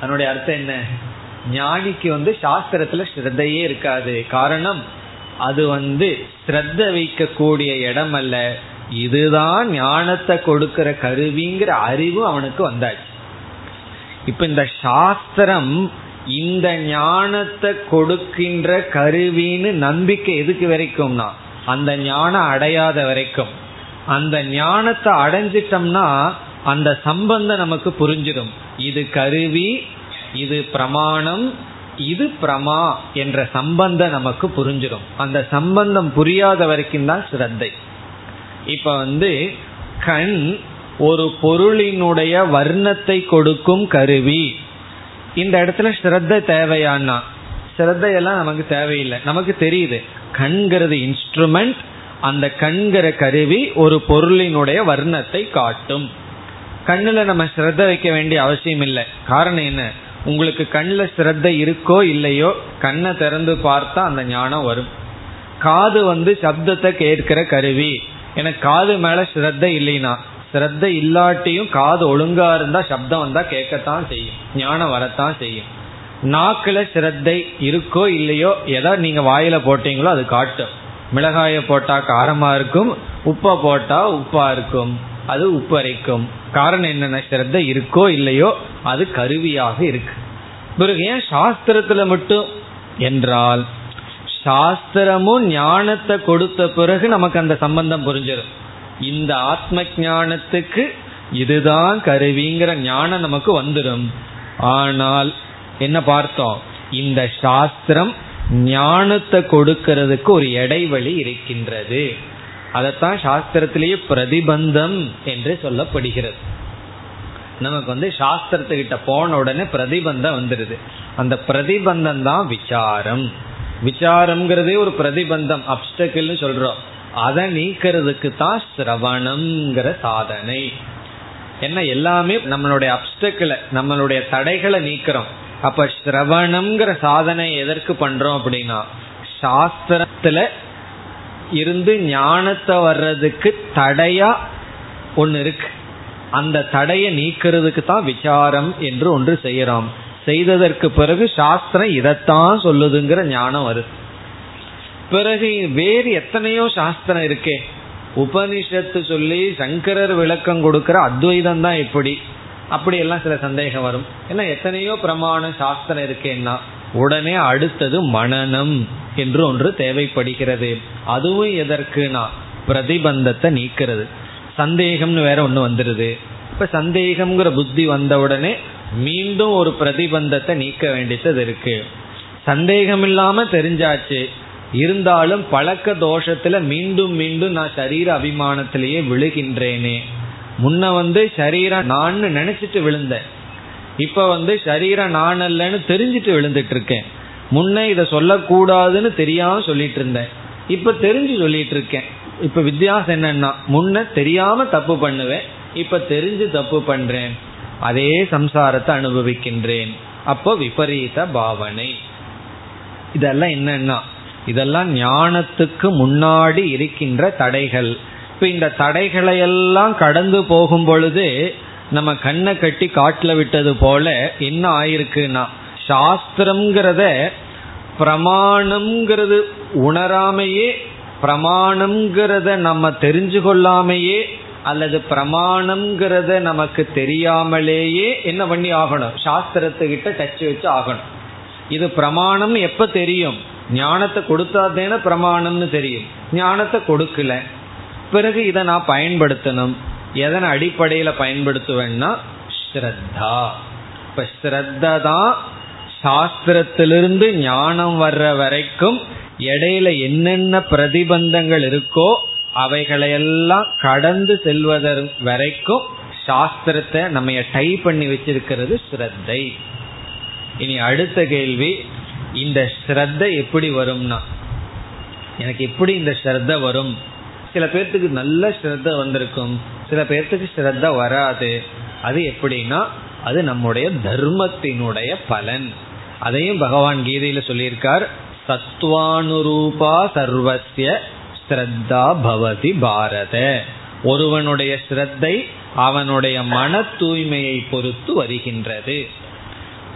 அதனுடைய அர்த்தம் என்ன? ஞானிக்கு வந்து சாஸ்திரத்துல ஸ்ரத்தையே இருக்காது. காரணம் அது வந்து ஸ்ரத்த வைக்கக்கூடிய இடம் அல்ல இதுதான் ஞானத்தை கொடுக்கிற கருவிங்கிற அறிவு அவனுக்கு வந்தாச்சு. இப்ப இந்த சாஸ்திரம் இந்த ஞானத்தை கொடுக்கின்ற கருவின்னு நம்பிக்கை எதுக்கு வரைக்கும்னா அந்த ஞானம் அடையாத வரைக்கும். அந்த ஞானத்தை அடைஞ்சிட்டோம்னா அந்த சம்பந்தம் நமக்கு புரிஞ்சிடும். இது கருவி இது பிரமாணம் இது பிரமா என்ற சம்பந்தம் நமக்கு புரிஞ்சிடும். அந்த சம்பந்தம் புரியாத வரைக்கும் தான் ஸ்ரத்தை. இப்ப வந்து கண் ஒரு பொருளினுடைய வர்ணத்தை கொடுக்கும் கருவி. இந்த இடத்துல ஸ்ரத்த தேவையானா ஸ்ரத்தையெல்லாம் நமக்கு தேவையில்லை. நமக்கு தெரியுது கண்கிறது இன்ஸ்ட்ருமெண்ட் அந்த கண்கிற கருவி ஒரு பொருளினுடைய வர்ணத்தை காட்டும். கண்ணில் நம்ம ஸ்ரத்த வைக்க வேண்டிய அவசியம் இல்லை காரணம் என்ன? உங்களுக்கு கண்ணில் ஸ்ரத்த இருக்கோ இல்லையோ கண்ணை திறந்து பார்த்தா அந்த ஞானம் வரும். காது வந்து சப்தத்தை கேட்கிற கருவி. எனக்கு காது மேல ஸ்ரத்த இல்லைனா ஸ்ரத்த இல்லாட்டியும் காது ஒழுங்கா இருந்தா சப்தம் வந்தா கேட்கத்தான் செய்யும். ஞானம் வரத்தான் செய்யும். நாக்குல சிரத்தை இருக்கோ இல்லையோ எதா நீங்க வாயில போட்டீங்களோ அது காட்டும். மிளகாய போட்டா காரமா இருக்கும் உப்பை போட்டா உப்பா இருக்கும். அது உப்பரைக்கும். காரணம் என்னென்ன? ஸ்ரத்த இருக்கோ இல்லையோ அது கருவியாக இருக்கு. பிறகு ஏன் சாஸ்திரத்துல மட்டும்? என்றால் சாஸ்திரமும் ஞானத்தை கொடுத்த பிறகு நமக்கு அந்த சம்பந்தம் புரிஞ்சிடும் இந்த ஆத்ம ஞானத்துக்கு இதுதான் கருவிங்கிற ஞானம் நமக்கு வந்துடும் ஆனால் என்ன பார்த்தோம்? இந்த சாஸ்திரம் ஞானத்தை கொடுக்கிறதுக்கு ஒரு இடைவெளி இருக்கின்றது. அதைத்தான் சாஸ்திரத்திலேயே பிரதிபந்தம் என்று சொல்லப்படுகிறது. நமக்கு வந்து சாஸ்திரத்துக்கிட்ட போன உடனே பிரதிபந்தம் வந்துடுது அந்த பிரதிபந்தம் தான் விசாரம். விசாரம்ங்கிறதே ஒரு பிரதிபந்தம் அப்டக்கிள்னு சொல்றோம். அதை நீக்கிறதுக்கு தான் சிரவணம்ங்கிற சாதனை. என்ன எல்லாமே நம்மளுடைய அப்டக்கிளை நம்மளுடைய தடைகளை நீக்கிறோம். அப்ப சிரவணம்ங்கிற சாதனை எதற்கு பண்றோம் அப்படின்னா சாஸ்திரத்துல இருந்து ஞானத்தை வர்றதுக்கு தடையா ஒன்று இருக்கு. அந்த தடையை நீக்கிறதுக்கு தான் விசாரம் என்று ஒன்று செய்யறோம். செய்ததற்கு பிறகு சாஸ்திரம் இதைத்தான் சொல்லுதுங்கிற ஞானம் வருது. பிறகு வேறு எத்தனையோ சாஸ்திரம் இருக்கே. உபனிஷத்து சொல்லி சங்கரர் விளக்கம் கொடுக்கிற அத்வைதம் தான் எப்படி அப்படி எல்லாம் சில சந்தேகம் வரும். ஏன்னா எத்தனையோ பிரமாண சாஸ்திரம் இருக்கேன்னா. உடனே அடுத்தது மனநம் என்று ஒன்று தேவைப்படுகிறது. அதுவும் எதற்குனா பிரதிபந்தத்தை நீக்கிறது. சந்தேகம்னு வேற ஒன்று வந்துடுது இப்போ சந்தேகம்ங்கிற புத்தி வந்த உடனே மீண்டும் ஒரு பிரதிபந்தத்தை நீக்க வேண்டியது இருக்கு. சந்தேகம் இல்லாம தெரிஞ்சாச்சு. இருந்தாலும் பழக்க தோஷத்துல மீண்டும் மீண்டும் நான் சரீர அபிமானத்திலேயே விழுகின்றேனே. முன்ன வந்து சரீரம் நான் நினைச்சிட்டு விழுந்தேன். இப்ப வந்து சரீரம் நான் அல்லன்னு தெரிஞ்சிட்டு விழுந்துட்டு இருக்கேன். முன்ன இதை சொல்லக்கூடாதுன்னு தெரியாம சொல்லிட்டு இருந்தேன். இப்ப தெரிஞ்சு சொல்லிட்டு இருக்கேன். இப்ப வித்தியாசம் என்னன்னா முன்ன தெரியாம தப்பு பண்ணுவேன் இப்ப தெரிஞ்சு தப்பு பண்றேன். அதே சம்சாரத்தை அனுபவிக்கின்றேன். அப்போ விபரீத பாவனை. இதெல்லாம் என்னன்னா இதெல்லாம் ஞானத்துக்கு முன்னாடி இருக்கின்ற தடைகள். இப்ப இந்த தடைகளை எல்லாம் கடந்து போகும் பொழுது நம்ம கண்ணை கட்டி காட்டுல விட்டது போல என்ன ஆயிருக்குன்னா சாஸ்திரம்ங்கிறத பிரமாணம்ங்கிறது உணராமையே பிரமாணம்ங்கிறத நம்ம தெரிஞ்சு கொள்ளாமையே அல்லது பிரமாணம்ங்கிறத நமக்கு தெரியாமலேயே என்ன பண்ணி ஆகணும்? சாஸ்திரத்துக்கிட்ட டச் வச்சு ஆகணும். இது பிரமாணம் எப்ப தெரியும்? ஞானத்தை கொடுத்தாதேன பிரமாணம்னு தெரியும். ஞானத்தை கொடுக்கல. பிறகு இதை நான் பயன்படுத்தணும். எதன் அடிப்படையில் பயன்படுத்துவேன்னா ஸ்ரத்தா. இப்ப ஸ்ரத்தா தான் சாஸ்திரத்திலிருந்து ஞானம் வர்ற வரைக்கும் இடையில என்னென்ன பிரதிபந்தங்கள் இருக்கோ அவைகளையெல்லாம் கடந்து செல்வதன் வரைக்கும் சாஸ்திரத்தை நம்ம டை பண்ணி வச்சிருக்கிறது ஸ்ரத்தை. இனி அடுத்த கேள்வி இந்த ஸ்ரத்த எப்படி வரும்னா? எனக்கு எப்படி இந்த ஸ்ரத்த வரும்? சில பேர்த்துக்கு நல்ல ஸ்ரத்த வந்திருக்கும். சில பேர்த்துக்கு ஸ்ரத்த வராது. அது எப்படின்னா அது நம்முடைய தர்மத்தினுடைய பலன். அதையும் பகவான் கீதையில சொல்லியிருக்கார். சத்வானுரூபா சர்வசிய ஸ்ரத்தா பவதி பாரத. ஒருவனுடைய ஸ்ரத்தை அவனுடைய மன தூய்மையை பொறுத்து வருகின்றது.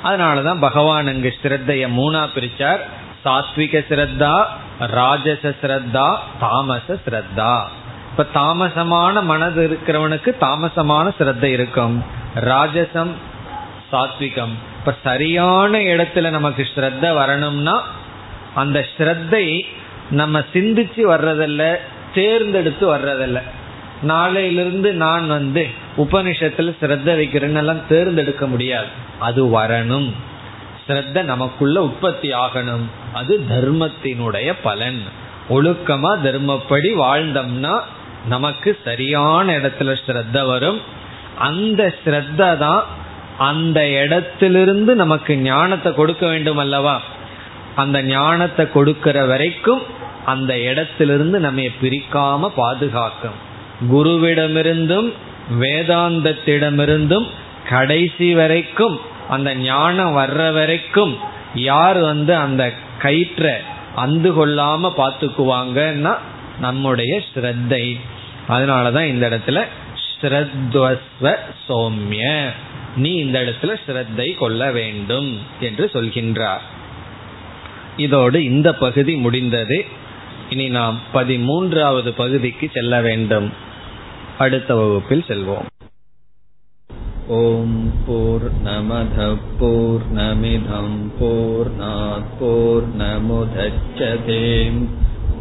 அதனாலதான் பகவான் அங்கு ஸ்ரத்தைய மூணா பிரிச்சார். சாத்விக ஸ்ரத்தா ராஜச ஸ்ரத்தா தாமச ஸ்ரத்தா. இப்ப தாமசமான மனது இருக்கிறவனுக்கு தாமசமான சிரத்தை இருக்கும். ராஜசம் சாத்விகம். இப்ப சரியான இடத்துல நமக்கு ஸ்ரத்த வரணும்னா அந்த ஸ்ரத்தை நம்ம சிந்திச்சு வர்றதில்ல தேர்ந்தெடுத்து வர்றதில்ல. நாளையிலிருந்து நான் வந்து உபனிஷத்துல ஸ்ரத்த வைக்கிறேன்னு எல்லாம் தேர்ந்தெடுக்க முடியாது. அது வரணும். ஸ்ரத்த நமக்குள்ள உற்பத்தி ஆகணும். அது தர்மத்தினுடைய பலன். ஒழுக்கமா தர்மப்படி வாழ்ந்தோம்னா நமக்கு சரியான இடத்துல ஸ்ரத்த வரும். அந்த ஸ்ரத்த தான் அந்த இடத்திலிருந்து நமக்கு ஞானத்தை கொடுக்க வேண்டும் அல்லவா? அந்த ஞானத்தை கொடுக்கிற வரைக்கும் அந்த இடத்திலிருந்து நம்ம பிரிக்காம பாதுகாக்கும். குருவிடமிருந்தும் வேதாந்தத்திடமிருந்தும் கடைசி வரைக்கும் அந்த ஞானம் வர்ற வரைக்கும் யார் வந்து அந்த கயிற்ற அந்து கொள்ளாம பார்த்துக்குவாங்கன்னா நம்முடைய ஸ்ரத்தை. அதனாலதான் இந்த இடத்துல ஸ்ரத்வஸ்வ சௌமிய. நீ இந்த இடத்துல ஸ்ரத்தை கொள்ள வேண்டும் என்று சொல்கின்றார். இதோடு இந்த பகுதி முடிந்தது. இனி நாம் பதிமூன்றாவது பகுதிக்கு செல்ல வேண்டும். அடுத்த வகுப்பில் செல்வோம். ஓம் போர் நமத போர் நமிதம் போர் நமுதச்சதேம்